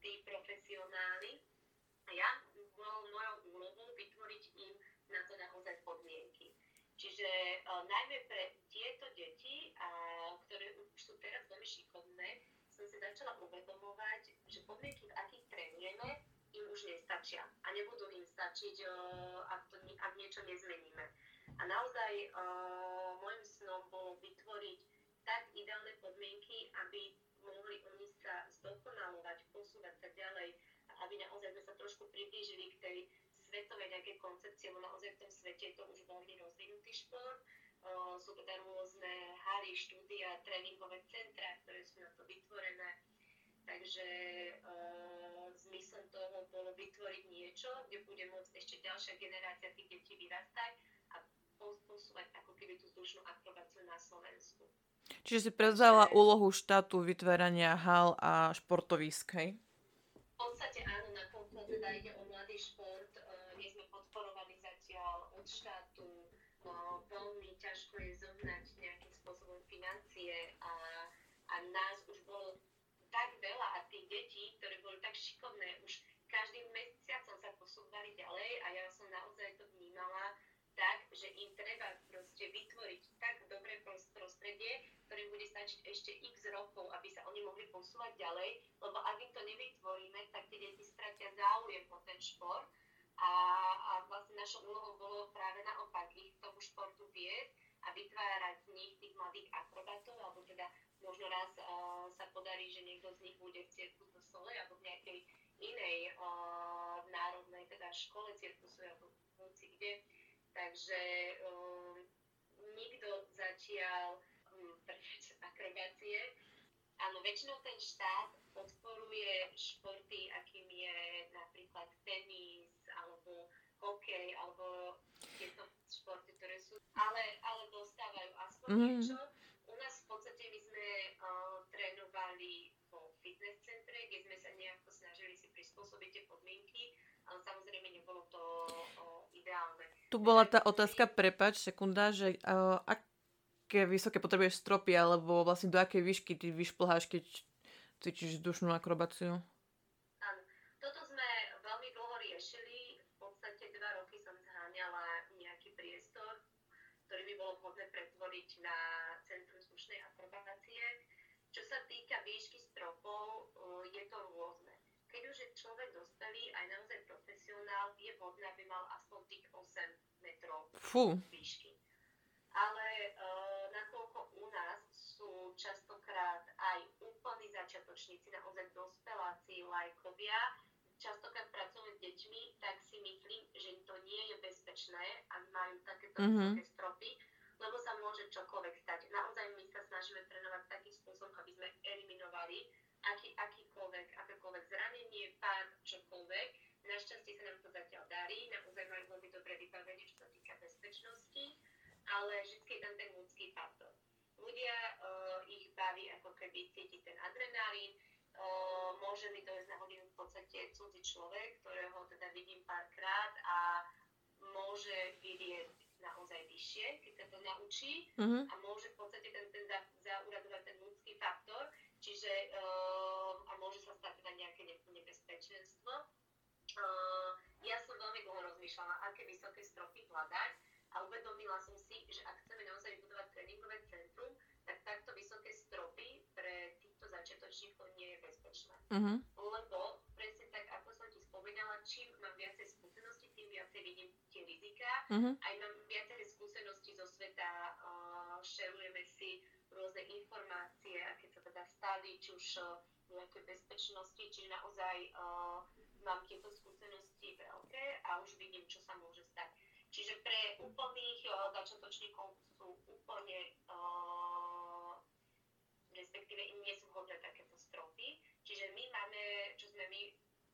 tí profesionáli. A ja bol mojou úlohou vytvoriť im na to naozaj podmienky. Čiže uh, najmä pre tieto deti, uh, ktoré už sú teraz veľmi šikovné, som si začala uvedomovať, že podmienky, v akých trénujeme, im už nestačia a nebudú im stačiť, ak, to, ak niečo nezmeníme. A naozaj môjim snom bolo vytvoriť tak ideálne podmienky, aby mohli oni sa zdokonalovať, posúvať sa ďalej, aby naozaj sme sa trošku priblížili k tej svetovej nejaké koncepcie, lebo naozaj v tom svete je to už veľmi rozvinutý šport. Sú teda rôzne hary, štúdia, tréningové centra, ktoré sú na to vytvorené. Takže uh, zmyslom toho bolo vytvoriť niečo, kde bude môcť ešte ďalšia generácia tých detí vyrastať a posúvať ako keby tú vzdušnú akrobáciu na Slovensku. Čiže si prevzala Takže... úlohu štátu vytvárania hal a športovísk, hej? V podstate áno, nakoľko teda ide o mladý šport, od štátu, no, veľmi ťažko je zohnať nejakým spôsobom financie a, a nás už bolo tak veľa a tých detí, ktoré boli tak šikovné, už každým mesiacom sa posúvali ďalej a ja som naozaj to vnímala tak, že im treba proste vytvoriť tak dobré prostredie, ktorým bude stačiť ešte x rokov, aby sa oni mohli posúvať ďalej, lebo ak im to nevytvoríme, tak tie deti stratia záujem o ten šport. A, a vlastne našou úlohou bolo práve naopak ich k tomu športu viesť a vytvárať z nich tých mladých akrobatov, alebo teda možno raz uh, sa podarí, že niekto z nich bude v cirku do sole alebo v nejakej inej uh, národnej teda škole cirkusu alebo hoci kde. Takže uh, nikto zatiaľ um, akrobácie. Áno, väčšinou ten štát podporuje športy, akým je napríklad tenis alebo hokej alebo tieto športy, ktoré sú, ale, ale dostávajú aspoň mm. niečo. U nás v podstate my sme uh, trénovali vo fitness centre, kde sme sa nejako snažili si prispôsobiť tie podmienky, ale samozrejme nebolo to uh, ideálne. Tu bola tá otázka, prepač, sekunda, že uh, aké vysoké potrebuješ stropy, alebo vlastne do akej výšky ty vyšplháš, keď cvičíš vzdušnú akrobáciu? Áno, toto sme veľmi dlho riešili. V podstate dva roky som zháňala nejaký priestor, ktorý by bolo vhodné pretvoriť na centrum vzdušnej akrobácie. Čo sa týka výšky stropov, je to rôzne. Človek dospelý, aj naozaj profesionál, je vhodné, aby mal aspoň tých 8 metrov Fú. výšky ale uh, nakoľko u nás sú častokrát aj úplní začiatočníci, naozaj dospeláci, lajkovia, častokrát pracujú s deťmi, tak si myslím, že to nie je bezpečné, ak majú takéto mm-hmm. stropy, lebo sa môže čokoľvek stať. Naozaj my sa snažíme trénovať takým spôsobom, aby sme eliminovali aký, akýkoľvek, akékoľvek zranenie, pád, čokoľvek. Našťastie sa nám to zatiaľ darí, naozaj majú veľmi dobré vybavenie, čo sa týka bezpečnosti ale vždy je tam ten ľudský faktor. Ľudia uh, ich baví ako keby cítiť ten adrenalín, uh, môže mi dojsť na hodinu v podstate cudzí človek, ktorého teda vidím párkrát a môže vyviesť naozaj vyššie, keď sa to naučí uh-huh. a môže v podstate ten, ten za, zauradovať ten ľudský čiže uh, a môže sa stať teda nejaké nebezpečenstvo. Uh, ja som veľmi dlho rozmýšľala, aké vysoké stropy hľadať a uvedomila som si, že ak chceme naozaj vybudovať tréningové centrum, tak takto vysoké stropy pre týchto začiatočníkov nie je bezpečné. Uh-huh. Lebo presne tak, ako som ti spomínala, čím mám viacej skúseností, tým viacej vidím tie rizika. Uh-huh. Aj mám viacej skúseností zo sveta, uh, šerujeme si rôzne informácie, aké sa teda stali, či už uh, nejaké bezpečnosti, či naozaj uh, mám tieto skúsenosti veľké a už vidím, čo sa môže stať. Čiže pre úplných uh, začiatočníkov sú úplne, uh, respektíve im nie sú vhodné takéto stropy. Čiže my máme, čo sme my,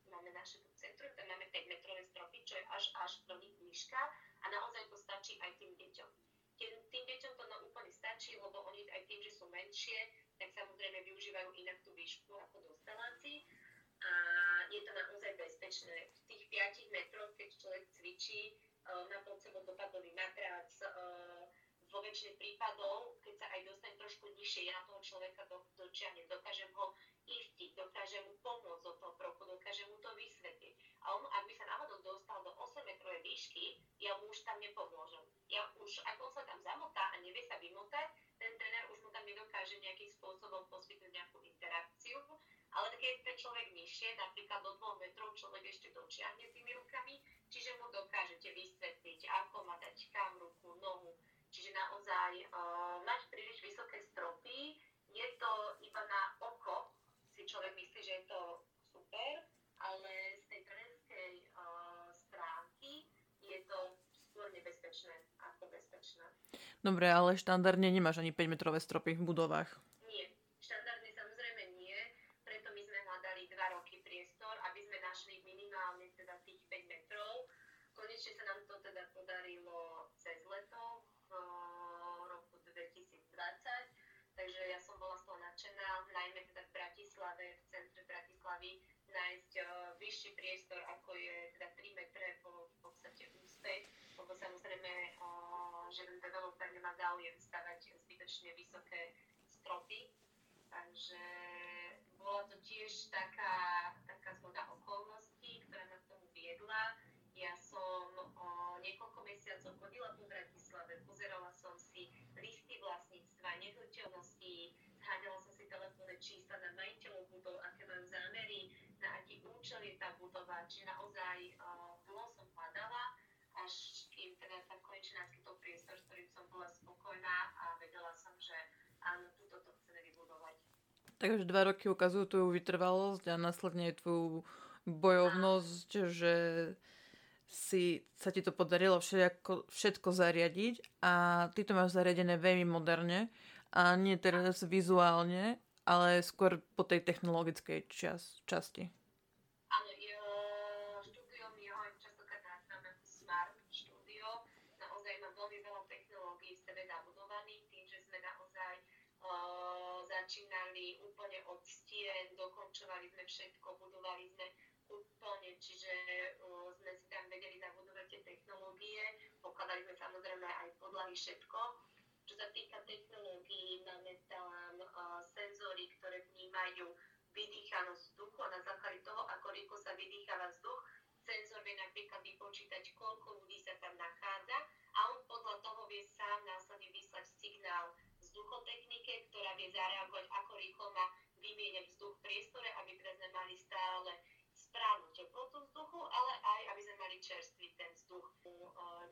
máme naše centrum, tam máme 5-metrové stropy, čo je až, až nich výška a naozaj to stačí aj tým deťom. Tým, deťom to na úplne stačí, lebo oni aj tým, že sú menšie, tak samozrejme využívajú inak tú výšku ako dospeláci a je to naozaj bezpečné. V tých 5 metroch, keď človek cvičí, na pod sebou dopadový matrac, vo väčšine prípadov, keď sa aj dostane trošku nižšie, ja toho človeka do, dočiahnem, dokážem ho istiť, dokážem mu pomôcť do toho kroku, dokážem mu to vysvetliť. A on, ak by sa náhodou dostal do 8 metrovej výšky, ja mu už tam nepomôžem. Ja už, ak on sa tam zamotá a nevie sa vymotať, ten tréner už mu tam nedokáže nejakým spôsobom poskytnúť nejakú interakciu, ale keď ten človek nižšie, napríklad do 2 metrov človek ešte dočiahne tými rukami, čiže mu dokážete vysvetliť, ako má dať kam ruku, nohu. Čiže naozaj uh, mať príliš vysoké stropy, je to iba na oko, si človek myslí, že je to super, ale z tej trenerskej uh, stránky je to skôr nebezpečné. Dobre, ale štandardne nemáš ani 5-metrové stropy v budovách. konečne sa nám to teda podarilo cez leto v roku 2020, takže ja som bola z toho nadšená, najmä teda v Bratislave, v centre Bratislavy, nájsť uh, vyšší priestor, ako je teda 3 metre po v podstate úspech, lebo samozrejme developer nemá záujem stavať zbytočne vysoké stropy. Takže bola to tiež taká, taká zhoda okolností, ktorá ma k tomu viedla. Ja som o, niekoľko mesiacov chodila po Bratislave, pozerala som si listy vlastníctva, nehnuteľností, zháňala som si telefónne čísla na majiteľov budov, aké majú zámery, na aký účel je tá budova, či naozaj o, dlho som hľadala, až kým teda sa konečne naskytol priestor, s ktorým som bola spokojná a vedela som, že áno, túto to chceme vybudovať. Takže dva roky ukazujú tvoju vytrvalosť a následne tvoju bojovnosť, že si, sa ti to podarilo všetko, všetko zariadiť a ty to máš zariadené veľmi moderne a nie teraz vizuálne, ale skôr po tej technologickej čas, časti. Začínali úplne od stien, dokončovali sme všetko, budovali sme úplne, čiže uh, sme si tam vedeli zabudovať tie technológie, pokladali sme samozrejme aj podlahy všetko. Čo sa týka technológií, máme tam uh, senzory, ktoré vnímajú vydýchanosť vzduchu a na základe toho, ako rýchlo sa vydýcháva vzduch, senzor vie napríklad vypočítať, koľko ľudí sa tam nachádza a on podľa toho vie sám vyslať signál vie zareagovať, ako rýchlo má vymieňať vzduch v priestore, aby teda sme mali stále správnu teplotu vzduchu, ale aj aby sme mali čerstvý ten vzduch,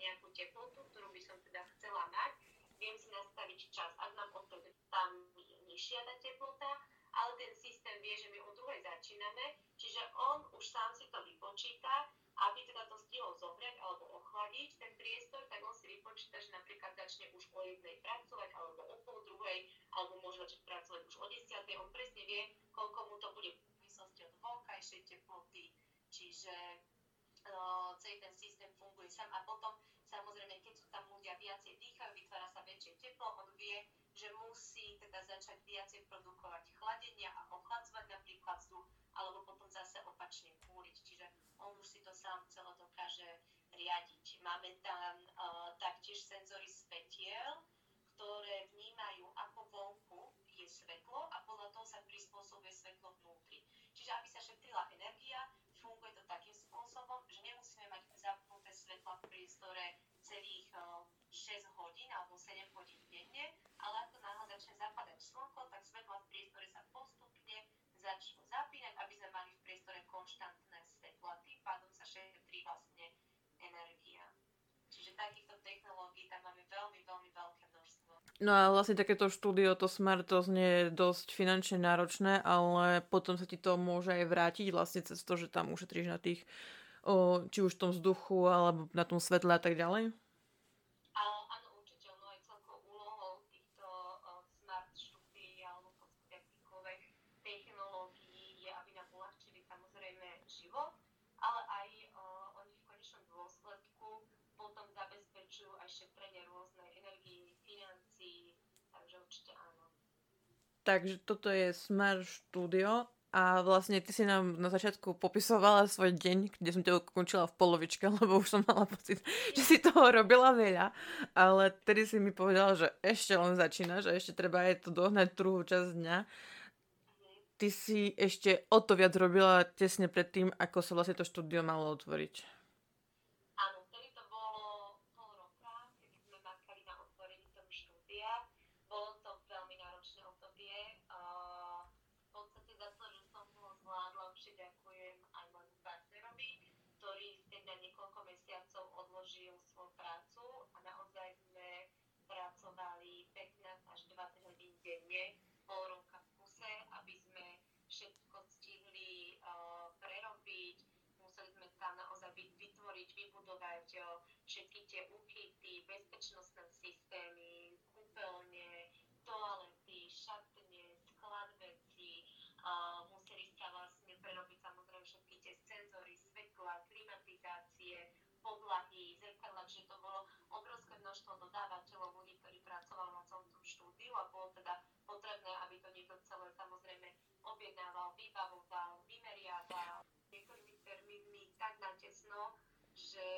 nejakú teplotu, ktorú by som teda chcela mať. Viem si nastaviť čas, ak mám potrebu, tam nižšia tá teplota, ale ten systém vie, že my o druhej začíname, čiže on už sám si to vypočíta, aby teda to stihol zohriať alebo ochladiť ten priestor, tak on si vypočíta, že napríklad začne už o jednej pracovať, alebo o pol druhej, alebo môže začať pracovať už o desiatej. On presne vie, koľko mu to bude v súvislosti od vonkajšej teploty, čiže uh, celý ten systém funguje sám a potom samozrejme, keď sú tam ľudia viacej dýchajú, vytvára sa väčšie teplo, on vie, že musí teda začať viacej produkovať chladenia a ochladzovať napríklad vzduch, alebo potom zase opačne kúriť. Čiže on už si to sám celé dokáže riadiť. Máme tam uh, taktiež senzory svetiel, ktoré vnímajú, svetlo a podľa toho sa prispôsobuje svetlo vnútri. Čiže aby sa šetrila energia, funguje to takým spôsobom, že nemusíme mať zapnuté svetla v priestore celých uh, 6 hodín alebo 7 hodín denne, ale ako náhle začne zapadať slnko, tak svetla v priestore sa postupne začnú zapínať, aby sme mali v priestore konštantné svetlo a tým pádom sa šetrí vlastne energia. Čiže takýchto technológií tam máme veľmi, veľmi veľké množstvo. No a vlastne takéto štúdio, to smart, to znie dosť finančne náročné, ale potom sa ti to môže aj vrátiť vlastne cez to, že tam ušetríš na tých, o, či už v tom vzduchu, alebo na tom svetle a tak ďalej? Takže toto je Smart Studio a vlastne ty si nám na začiatku popisovala svoj deň, kde som ťa ukončila v polovičke, lebo už som mala pocit, že si toho robila veľa. Ale tedy si mi povedala, že ešte len začína, že ešte treba aj to dohnať druhú časť dňa. Ty si ešte o to viac robila tesne pred tým, ako sa vlastne to štúdio malo otvoriť. odložil svoju prácu a naozaj sme pracovali 15 až 20 hodín denne, pol roka v kuse, aby sme všetko stihli uh, prerobiť. Museli sme tam naozaj vytvoriť, vybudovať uh, všetky tie úchyty, bezpečnostné systémy, kúpeľne, toalety, šatne, sklad veci. Uh, museli sa vlastne prerobiť samozrejme všetky tie senzory, svetla, klimatizácie, podlahy, zrkadla, čiže to bolo obrovské množstvo dodávateľov, ľudí, ktorí pracovali na celom tom štúdiu a bolo teda potrebné, aby to niekto celé samozrejme objednával, vybavoval, vymeriaval niektorými termínmi tak natesno, že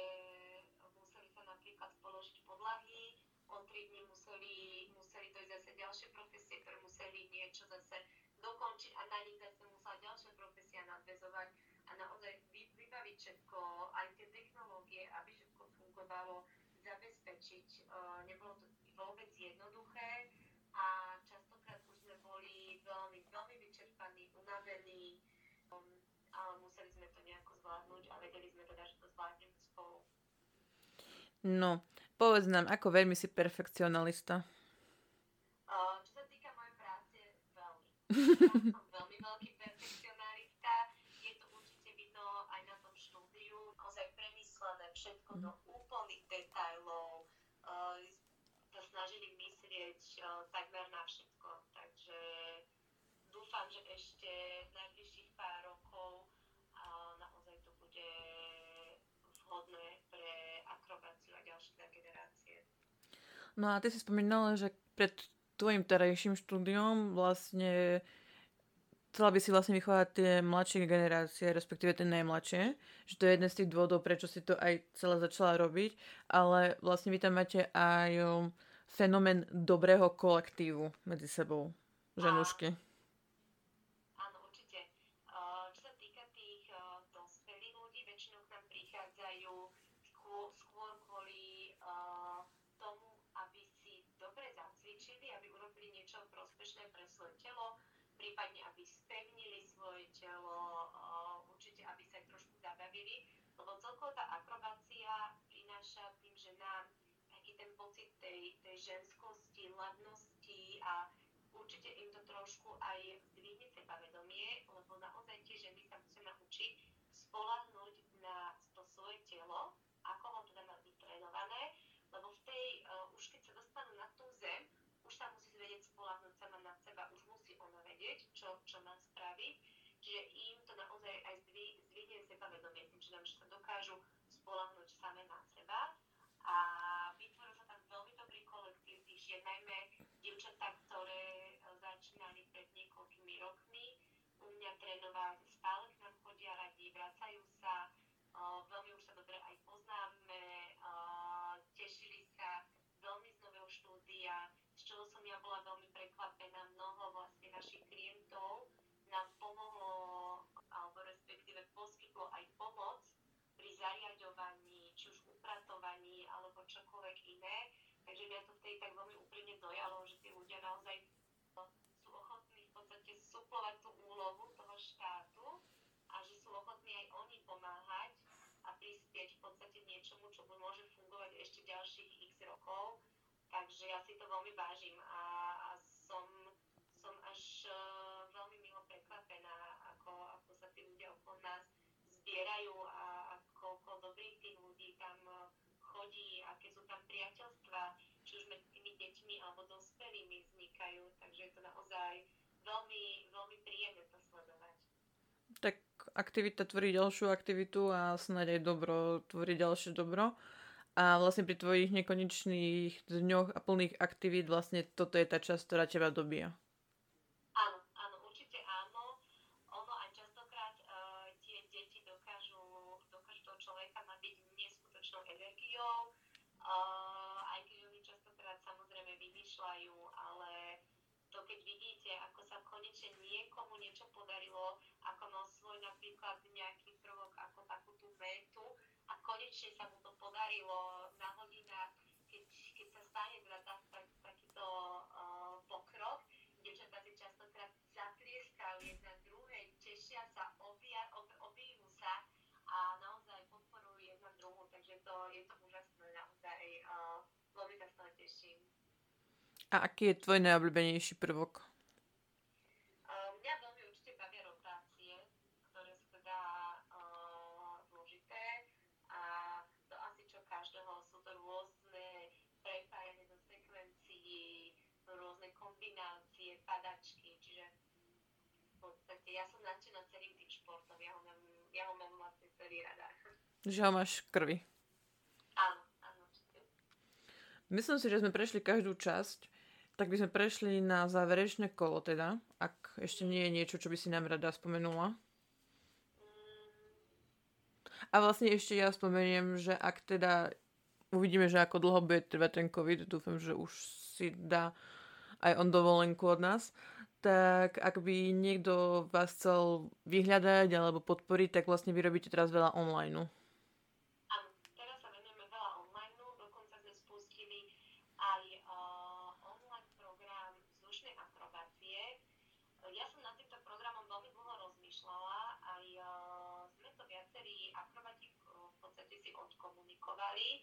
museli sa napríklad položiť podlahy, otriť zase ďalšie profesie, ktoré museli niečo zase dokončiť a na nich zase musela ďalšia profesia nadvezovať a naozaj vybaviť všetko, aj tie technológie, aby všetko fungovalo, zabezpečiť. Uh, nebolo to vôbec jednoduché a častokrát už sme boli veľmi, veľmi vyčerpaní, unavení, um, ale museli sme to nejako zvládnuť a vedeli sme teda, že to zvládneme. No, povedz nám, ako veľmi si perfekcionalista. Uh, čo sa týka mojej práce, veľmi. Ja som veľmi veľký perfekcionalista. Je to určite vidno aj na tom štúdiu. Ozaj premyslené všetko do úplných detailov. Uh, sa snažili myslieť uh, takmer na všetko. Takže dúfam, že ešte najbližších pár rokov uh, naozaj to bude vhodné pre akrobáciu a ďalšie generácie. No a ty si spomínala, že pred tvojim terajším štúdiom vlastne chcela by si vlastne vychovať tie mladšie generácie, respektíve tie najmladšie, že to je jeden z tých dôvodov, prečo si to aj celé začala robiť, ale vlastne vy tam máte aj um, fenomén dobrého kolektívu medzi sebou, ženušky. Áno, určite. Uh, čo sa týka tých uh, dospelých ľudí, väčšinou k nám prichádzajú skôr, skôr kvôli uh, tomu, aby si dobre zacvičili, aby urobili niečo prospešné pre svoje telo, prípadne aby spevnili telo, určite aby sa trošku zabavili, lebo celkovo tá akrobácia prináša tým ženám taký ten pocit tej, tej ženskosti, ladnosti a určite im to trošku aj zdvihne sebavedomie, lebo naozaj tie ženy sa musia naučiť spolahnúť na to svoje telo, ako ho teda má byť trénované, lebo v tej, uh, už keď sa dostanú na tú zem, už sa musí vedieť spolahnúť sama na seba, už musí ona vedieť, čo, čo má spraviť. Čiže im to naozaj aj zdvihne sebavedomie tým, že, že sa dokážu spolahnúť same na seba. A vytvoril sa tam veľmi dobrý kolektív tých žien, najmä dievčatá, ktoré začínali pred niekoľkými rokmi u mňa trénovať, stále k nám chodia radi, vracajú sa, uh, veľmi už sa dobre aj poznáme, uh, tešili sa veľmi z nového štúdia, z čoho som ja bola veľmi prekvapená. Mnoho vlastne našich klientov nám pomohlo, alebo respektíve poskytlo aj pomoc pri zariadovaní, či už upratovaní, alebo čokoľvek iné. Takže mňa to vtedy tak veľmi úprimne dojalo, že tí ľudia naozaj sú ochotní v podstate suplovať tú úlohu toho štátu a že sú ochotní aj oni pomáhať a prispieť v podstate niečomu, čo môže fungovať ešte ďalších x rokov Takže ja si to veľmi vážim a, a som, som až uh, veľmi milo prekvapená, ako, ako sa tí ľudia okolo nás zbierajú a koľko dobrých tých ľudí tam uh, chodí, aké sú tam priateľstva, či už medzi tými deťmi alebo dospelými vznikajú. Takže je to naozaj veľmi, veľmi príjemné to sledovať. Tak aktivita tvorí ďalšiu aktivitu a snáď aj dobro tvorí ďalšie dobro. A vlastne pri tvojich nekonečných dňoch a plných aktivít vlastne toto je tá časť, ktorá teba dobíja. Áno, áno, určite áno. Ono aj častokrát uh, tie deti dokážu, dokážu toho človeka nabiť neskutočnou energiou, uh, aj keď oni častokrát samozrejme vymýšľajú, ale to keď vidíte, ako sa konečne niekomu niečo podarilo, ako mal svoj napríklad nejaký prvok, ako takú tú metu, a konečne sa mu to podarilo na hodinách, keď, keď sa stane teda tak, tak, takýto uh, pokrok, devčatá si častokrát zatlieskajú jedna druhej, tešia sa, obia, ob, sa a naozaj podporujú jedna druhú, takže to, je to úžasné, naozaj uh, veľmi sa z toho teším. A aký je tvoj najobľúbenejší prvok? kombinácie, padačky, čiže v podstate ja som nadšená celým tým športom, ja ho mám, ja ho mám vlastne celý rada. Že ho máš v krvi. Áno, áno. Myslím si, že sme prešli každú časť, tak by sme prešli na záverečné kolo teda, ak ešte nie je niečo, čo by si nám rada spomenula. Mm. A vlastne ešte ja spomeniem, že ak teda uvidíme, že ako dlho bude trvať ten COVID, dúfam, že už si dá aj on dovolenku od nás, tak ak by niekto vás chcel vyhľadať alebo podporiť, tak vlastne vy robíte teraz veľa online. Áno, teraz sa venujeme veľa online, dokonca sme spustili aj uh, online program vzdušnej akrobácie. Ja som nad týmto programom veľmi dlho rozmýšľala, aj uh, sme to viacerí akrobati uh, v podstate si odkomunikovali.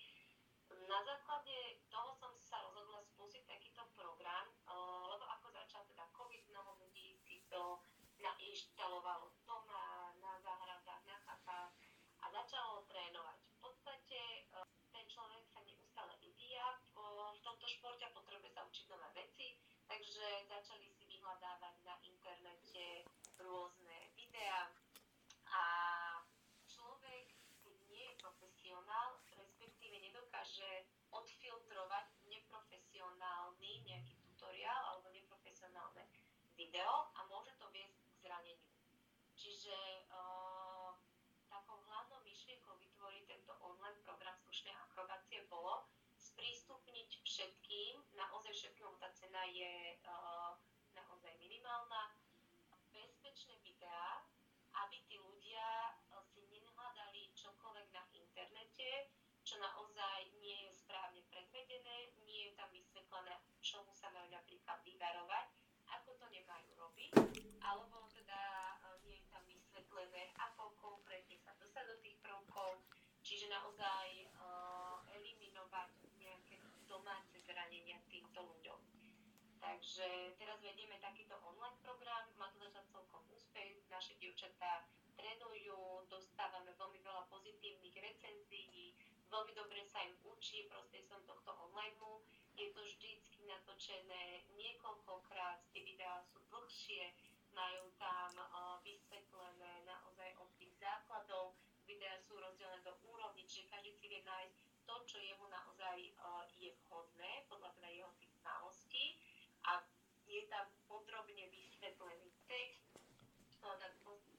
Na základe toho som sa rozhodla spustiť takýto program, lebo ako začal teda COVID, mnoho ľudí si to nainštalovalo doma, na záhradách, na chatách a začalo trénovať. V podstate ten človek sa neustále vyvíja v tomto športe a potrebuje sa učiť nové veci, takže začali si vyhľadávať na internete rôzne videá a človek, keď nie je profesionál, respektíve nedokáže odfiltrovať neprofesionálny nejaký tutoriál alebo neprofesionálne video a môže to viesť k zraneniu. Čiže uh, takou hlavnou myšlienkou vytvoriť tento online program slušnej akrobácie bolo sprístupniť všetkým, naozaj všetkým, tá cena je uh, naozaj minimálna, bezpečné videá, aby tí ľudia si nenhľadali čokoľvek na internete, čo naozaj nie je správne predvedené, nie je tam vysvetlené, čomu sa majú napríklad vyvarovať, ako to nemajú robiť, alebo teda nie je tam vysvetlené, ako konkrétne sa dostať do tých prvkov, čiže naozaj uh, eliminovať nejaké domáce zranenia týmto ľuďom. Takže teraz vedieme takýto online program, má to začať celkom úspech, naše dievčatá trénujú, dostávame veľmi veľa pozitívnych recenzií, veľmi dobre sa im učí prostredstvom tohto online. Je to vždycky natočené niekoľkokrát, tie videá sú dlhšie, majú tam uh, vysvetlené naozaj od tých základov, videá sú rozdelené do úrovní, čiže každý si vie nájsť to, čo jemu naozaj uh, je vhodné, podľa teda jeho tých znalostí a je tam podrobne vysvetlený text, uh,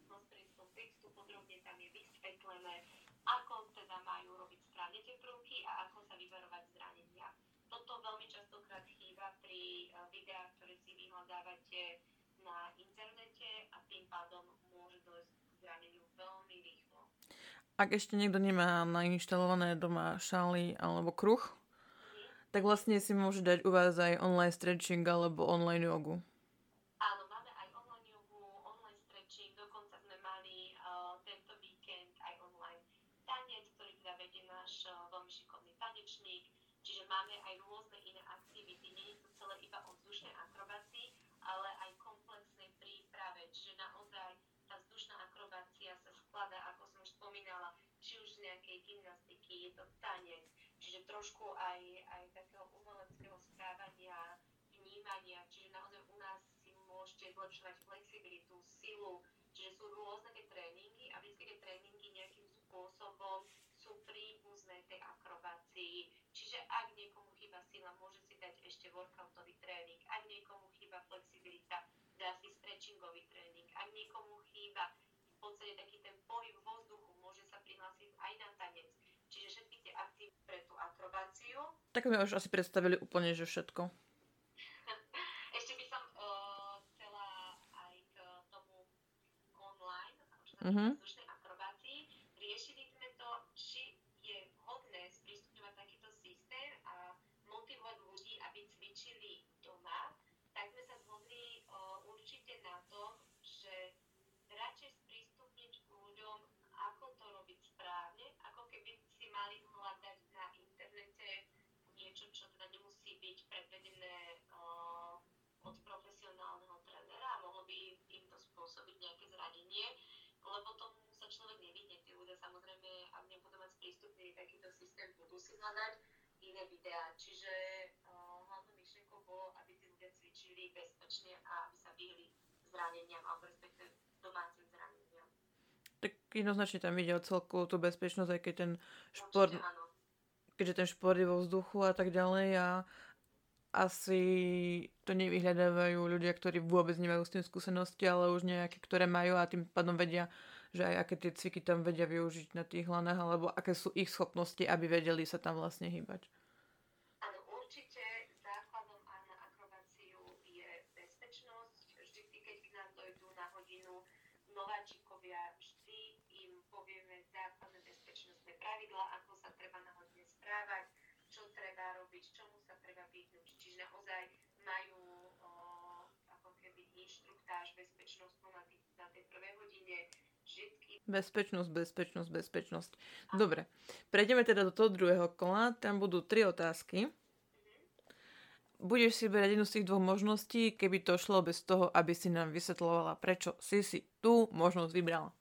prostredstvom textu podrobne tam je vysvetlené, ako teda majú robiť správne tie prvky a ako sa vyverovať zranenia. Toto veľmi častokrát chýba pri videách, ktoré si vyhľadávate na internete a tým pádom môže dojsť k zraneniu veľmi rýchlo. Ak ešte niekto nemá nainštalované doma šály alebo kruh, mm-hmm. tak vlastne si môže dať u vás aj online stretching alebo online jogu. máme aj rôzne iné aktivity. Nie je to celé iba o vzdušnej akrobácii, ale aj komplexnej príprave. Čiže naozaj tá vzdušná akrobácia sa skladá, ako som už spomínala, či už z nejakej gymnastiky, je to tanec, čiže trošku aj, aj takého umeleckého správania, vnímania, čiže naozaj u nás si môžete zlepšovať flexibilitu, silu, čiže sú rôzne tie tréningy a vždy tie tréningy nejakým spôsobom sú príbuzné tej akrobácii. Čiže ak niekomu chýba sila, môže si dať ešte workoutový tréning. Ak niekomu chýba flexibilita, dá si stretchingový tréning. Ak niekomu chýba v podstate taký ten pohyb vo vzduchu, môže sa prihlásiť aj na tanec. Akcie pre tú akrobáciu. Tak sme už asi predstavili úplne, že všetko. ešte by som uh, chcela aj k tomu online, uh-huh. mali hľadať na internete niečo, čo teda nemusí byť predvedené uh, od profesionálneho trénera a mohlo by im to spôsobiť zranenie, lebo tomu sa človek nevyhne. Tí ľudia samozrejme, ak nebudú mať prístupný takýto systém, budú si hľadať iné videá. Čiže uh, hlavnou myšlienkou bolo, aby tí ľudia cvičili bezpečne a aby sa vyhli zraneniam alebo respektíve domácim zraneniam tak jednoznačne tam ide o celkovú tú bezpečnosť, aj keď ten šport, keďže ten šport je vo vzduchu a tak ďalej a asi to nevyhľadávajú ľudia, ktorí vôbec nemajú s tým skúsenosti, ale už nejaké, ktoré majú a tým pádom vedia, že aj aké tie cviky tam vedia využiť na tých hlanách, alebo aké sú ich schopnosti, aby vedeli sa tam vlastne hýbať. Áno, určite základom aj na akrobáciu je bezpečnosť. Vždy, keď nám dojdú na hodinu nováčikovia, vždy im povieme základné bezpečnostné pravidla, ako sa treba na hodine správať, Čiže naozaj majú o, ako keby inštruktáž bezpečnostnú na, tý, na tej prvej hodine, všetky... Bezpečnosť, bezpečnosť, bezpečnosť. Dobre, prejdeme teda do toho druhého kola. Tam budú tri otázky. Budeš si berať jednu z tých dvoch možností, keby to šlo bez toho, aby si nám vysvetľovala, prečo si si tú možnosť vybrala.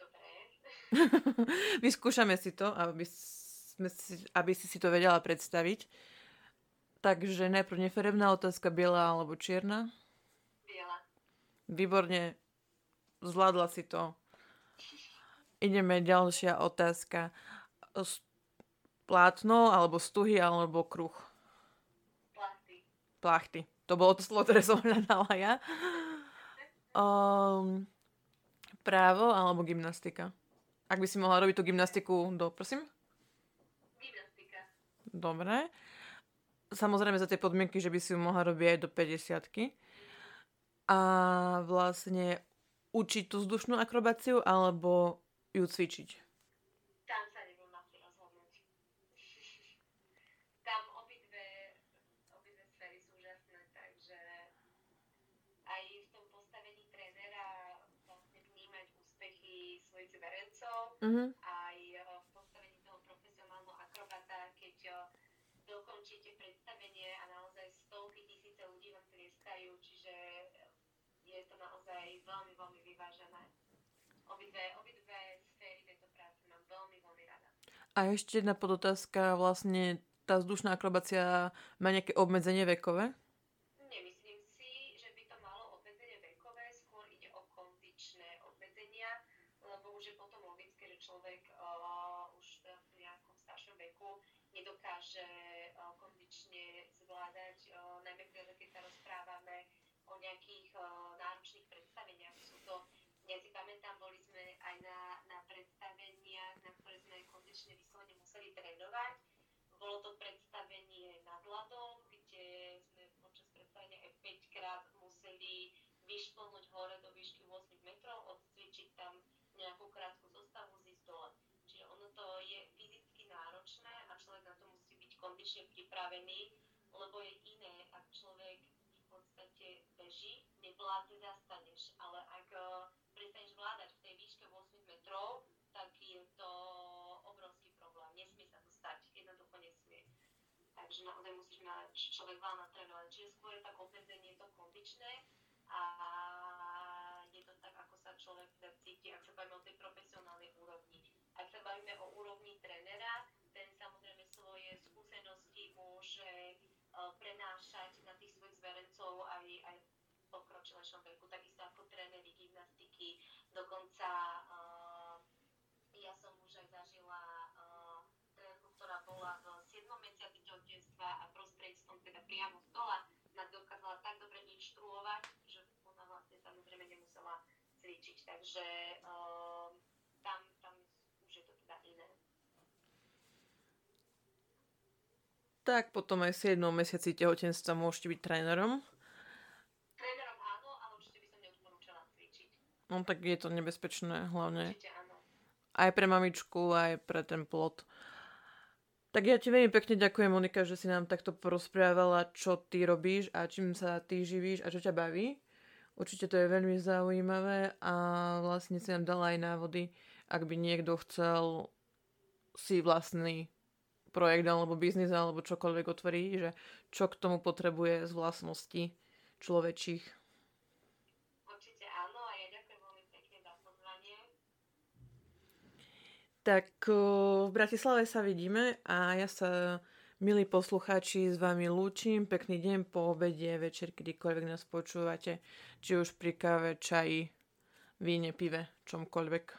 Dobre. Vyskúšame si to, aby, sme si, aby si si to vedela predstaviť. Takže najprv neferebná otázka, biela alebo čierna. Biela. Výborne, zvládla si to. Ideme ďalšia otázka. Plátno, alebo stuhy, alebo kruh. Plachty. Plachty. To bolo to slovo, ktoré som hľadala ja. Um, právo alebo gymnastika? Ak by si mohla robiť tú gymnastiku do, prosím? Gymnastika. Dobre. Samozrejme za tie podmienky, že by si ju mohla robiť aj do 50 A vlastne učiť tú vzdušnú akrobáciu alebo ju cvičiť. Tam sa asi rozhodnúť. Tam obidve, obidve sféry sú úžasné, takže aj v tom postavení trénera vlastne vnímať úspechy svojich zverencov, Mhm. aj eh, v postavení toho profesionálneho akrobata, keď eh, dokončíte predstavenie a naozaj stovky tisíce ľudí vám tlieskajú, čiže je to naozaj veľmi, veľmi vyvážené. Obidve, obidve sféry tejto práce mám veľmi, veľmi rada. A ešte jedna podotázka, vlastne tá vzdušná akrobácia má nejaké obmedzenie vekové? Nemyslím si, že by to malo obmedzenie vekové, skôr ide o kondičné obmedzenia, lebo už je potom logické, že človek uh, už teda v nejakom staršom veku nedokáže uh, kondične zvládať, uh, najmä teda, keď sa rozprávame o nejakých uh, náročných predstaveniach. Sú to, ja si pamätám, boli sme aj na, na predstaveniach, na ktoré kondične vyslovene museli trénovať. Bolo to predstavenie nad ľadom, kde sme počas predstavenia aj 5 krát museli vyšplnúť hore do výšky 8 metrov, odcvičiť tam nejakú krátku zostavu, zísť dole. Čiže ono to je fyzicky náročné a človek na to musí byť kondične pripravený, lebo je iné, ak človek v podstate beží, nevládne zastaneš, ale ak eh, prestaneš vládať v tej výške 8 metrov, tak je to obrovský problém. Nesmie sa to stať, jednoducho nesmie. Takže naozaj musíš mať človek veľa natrénovaný. Čiže skôr je tak obmedzenie to kondičné a je to tak, ako sa človek cíti, ak sa bavíme o tej profesionálnej úrovni. Ak sa bavíme o úrovni trénera, ten samozrejme svoje skúsenosti môže eh, prenášať na tých svojich zverencov aj, aj v pokročilejšom veku, takisto ako tréneri gymnastiky. Dokonca uh, ja som už aj zažila uh, trénerku, ktorá bola v 7. mesiaci tehotenstva a priamo stola ma dokázala tak dobre inštruovať, že ona vlastne samozrejme nemusela cvičiť. Takže uh, tam, tam už je to teda iné. Tak potom aj v 7. mesiaci tehotenstva môžete byť trénerom. Trénerom áno, ale určite by som neodporúčala cvičiť. No tak je to nebezpečné hlavne. Určite áno. Aj pre mamičku, aj pre ten plod. Tak ja ti veľmi pekne ďakujem, Monika, že si nám takto porozprávala, čo ty robíš a čím sa ty živíš a čo ťa baví. Určite to je veľmi zaujímavé a vlastne si nám dala aj návody, ak by niekto chcel si vlastný projekt alebo biznis alebo čokoľvek otvorí, že čo k tomu potrebuje z vlastností človečích. Určite áno a ja ďakujem veľmi pekne za pozvanie. Tak o, v Bratislave sa vidíme a ja sa, milí poslucháči, s vami lúčim. Pekný deň po obede, večer, kedykoľvek nás počúvate, či už pri káve, čaji, víne, pive, čomkoľvek.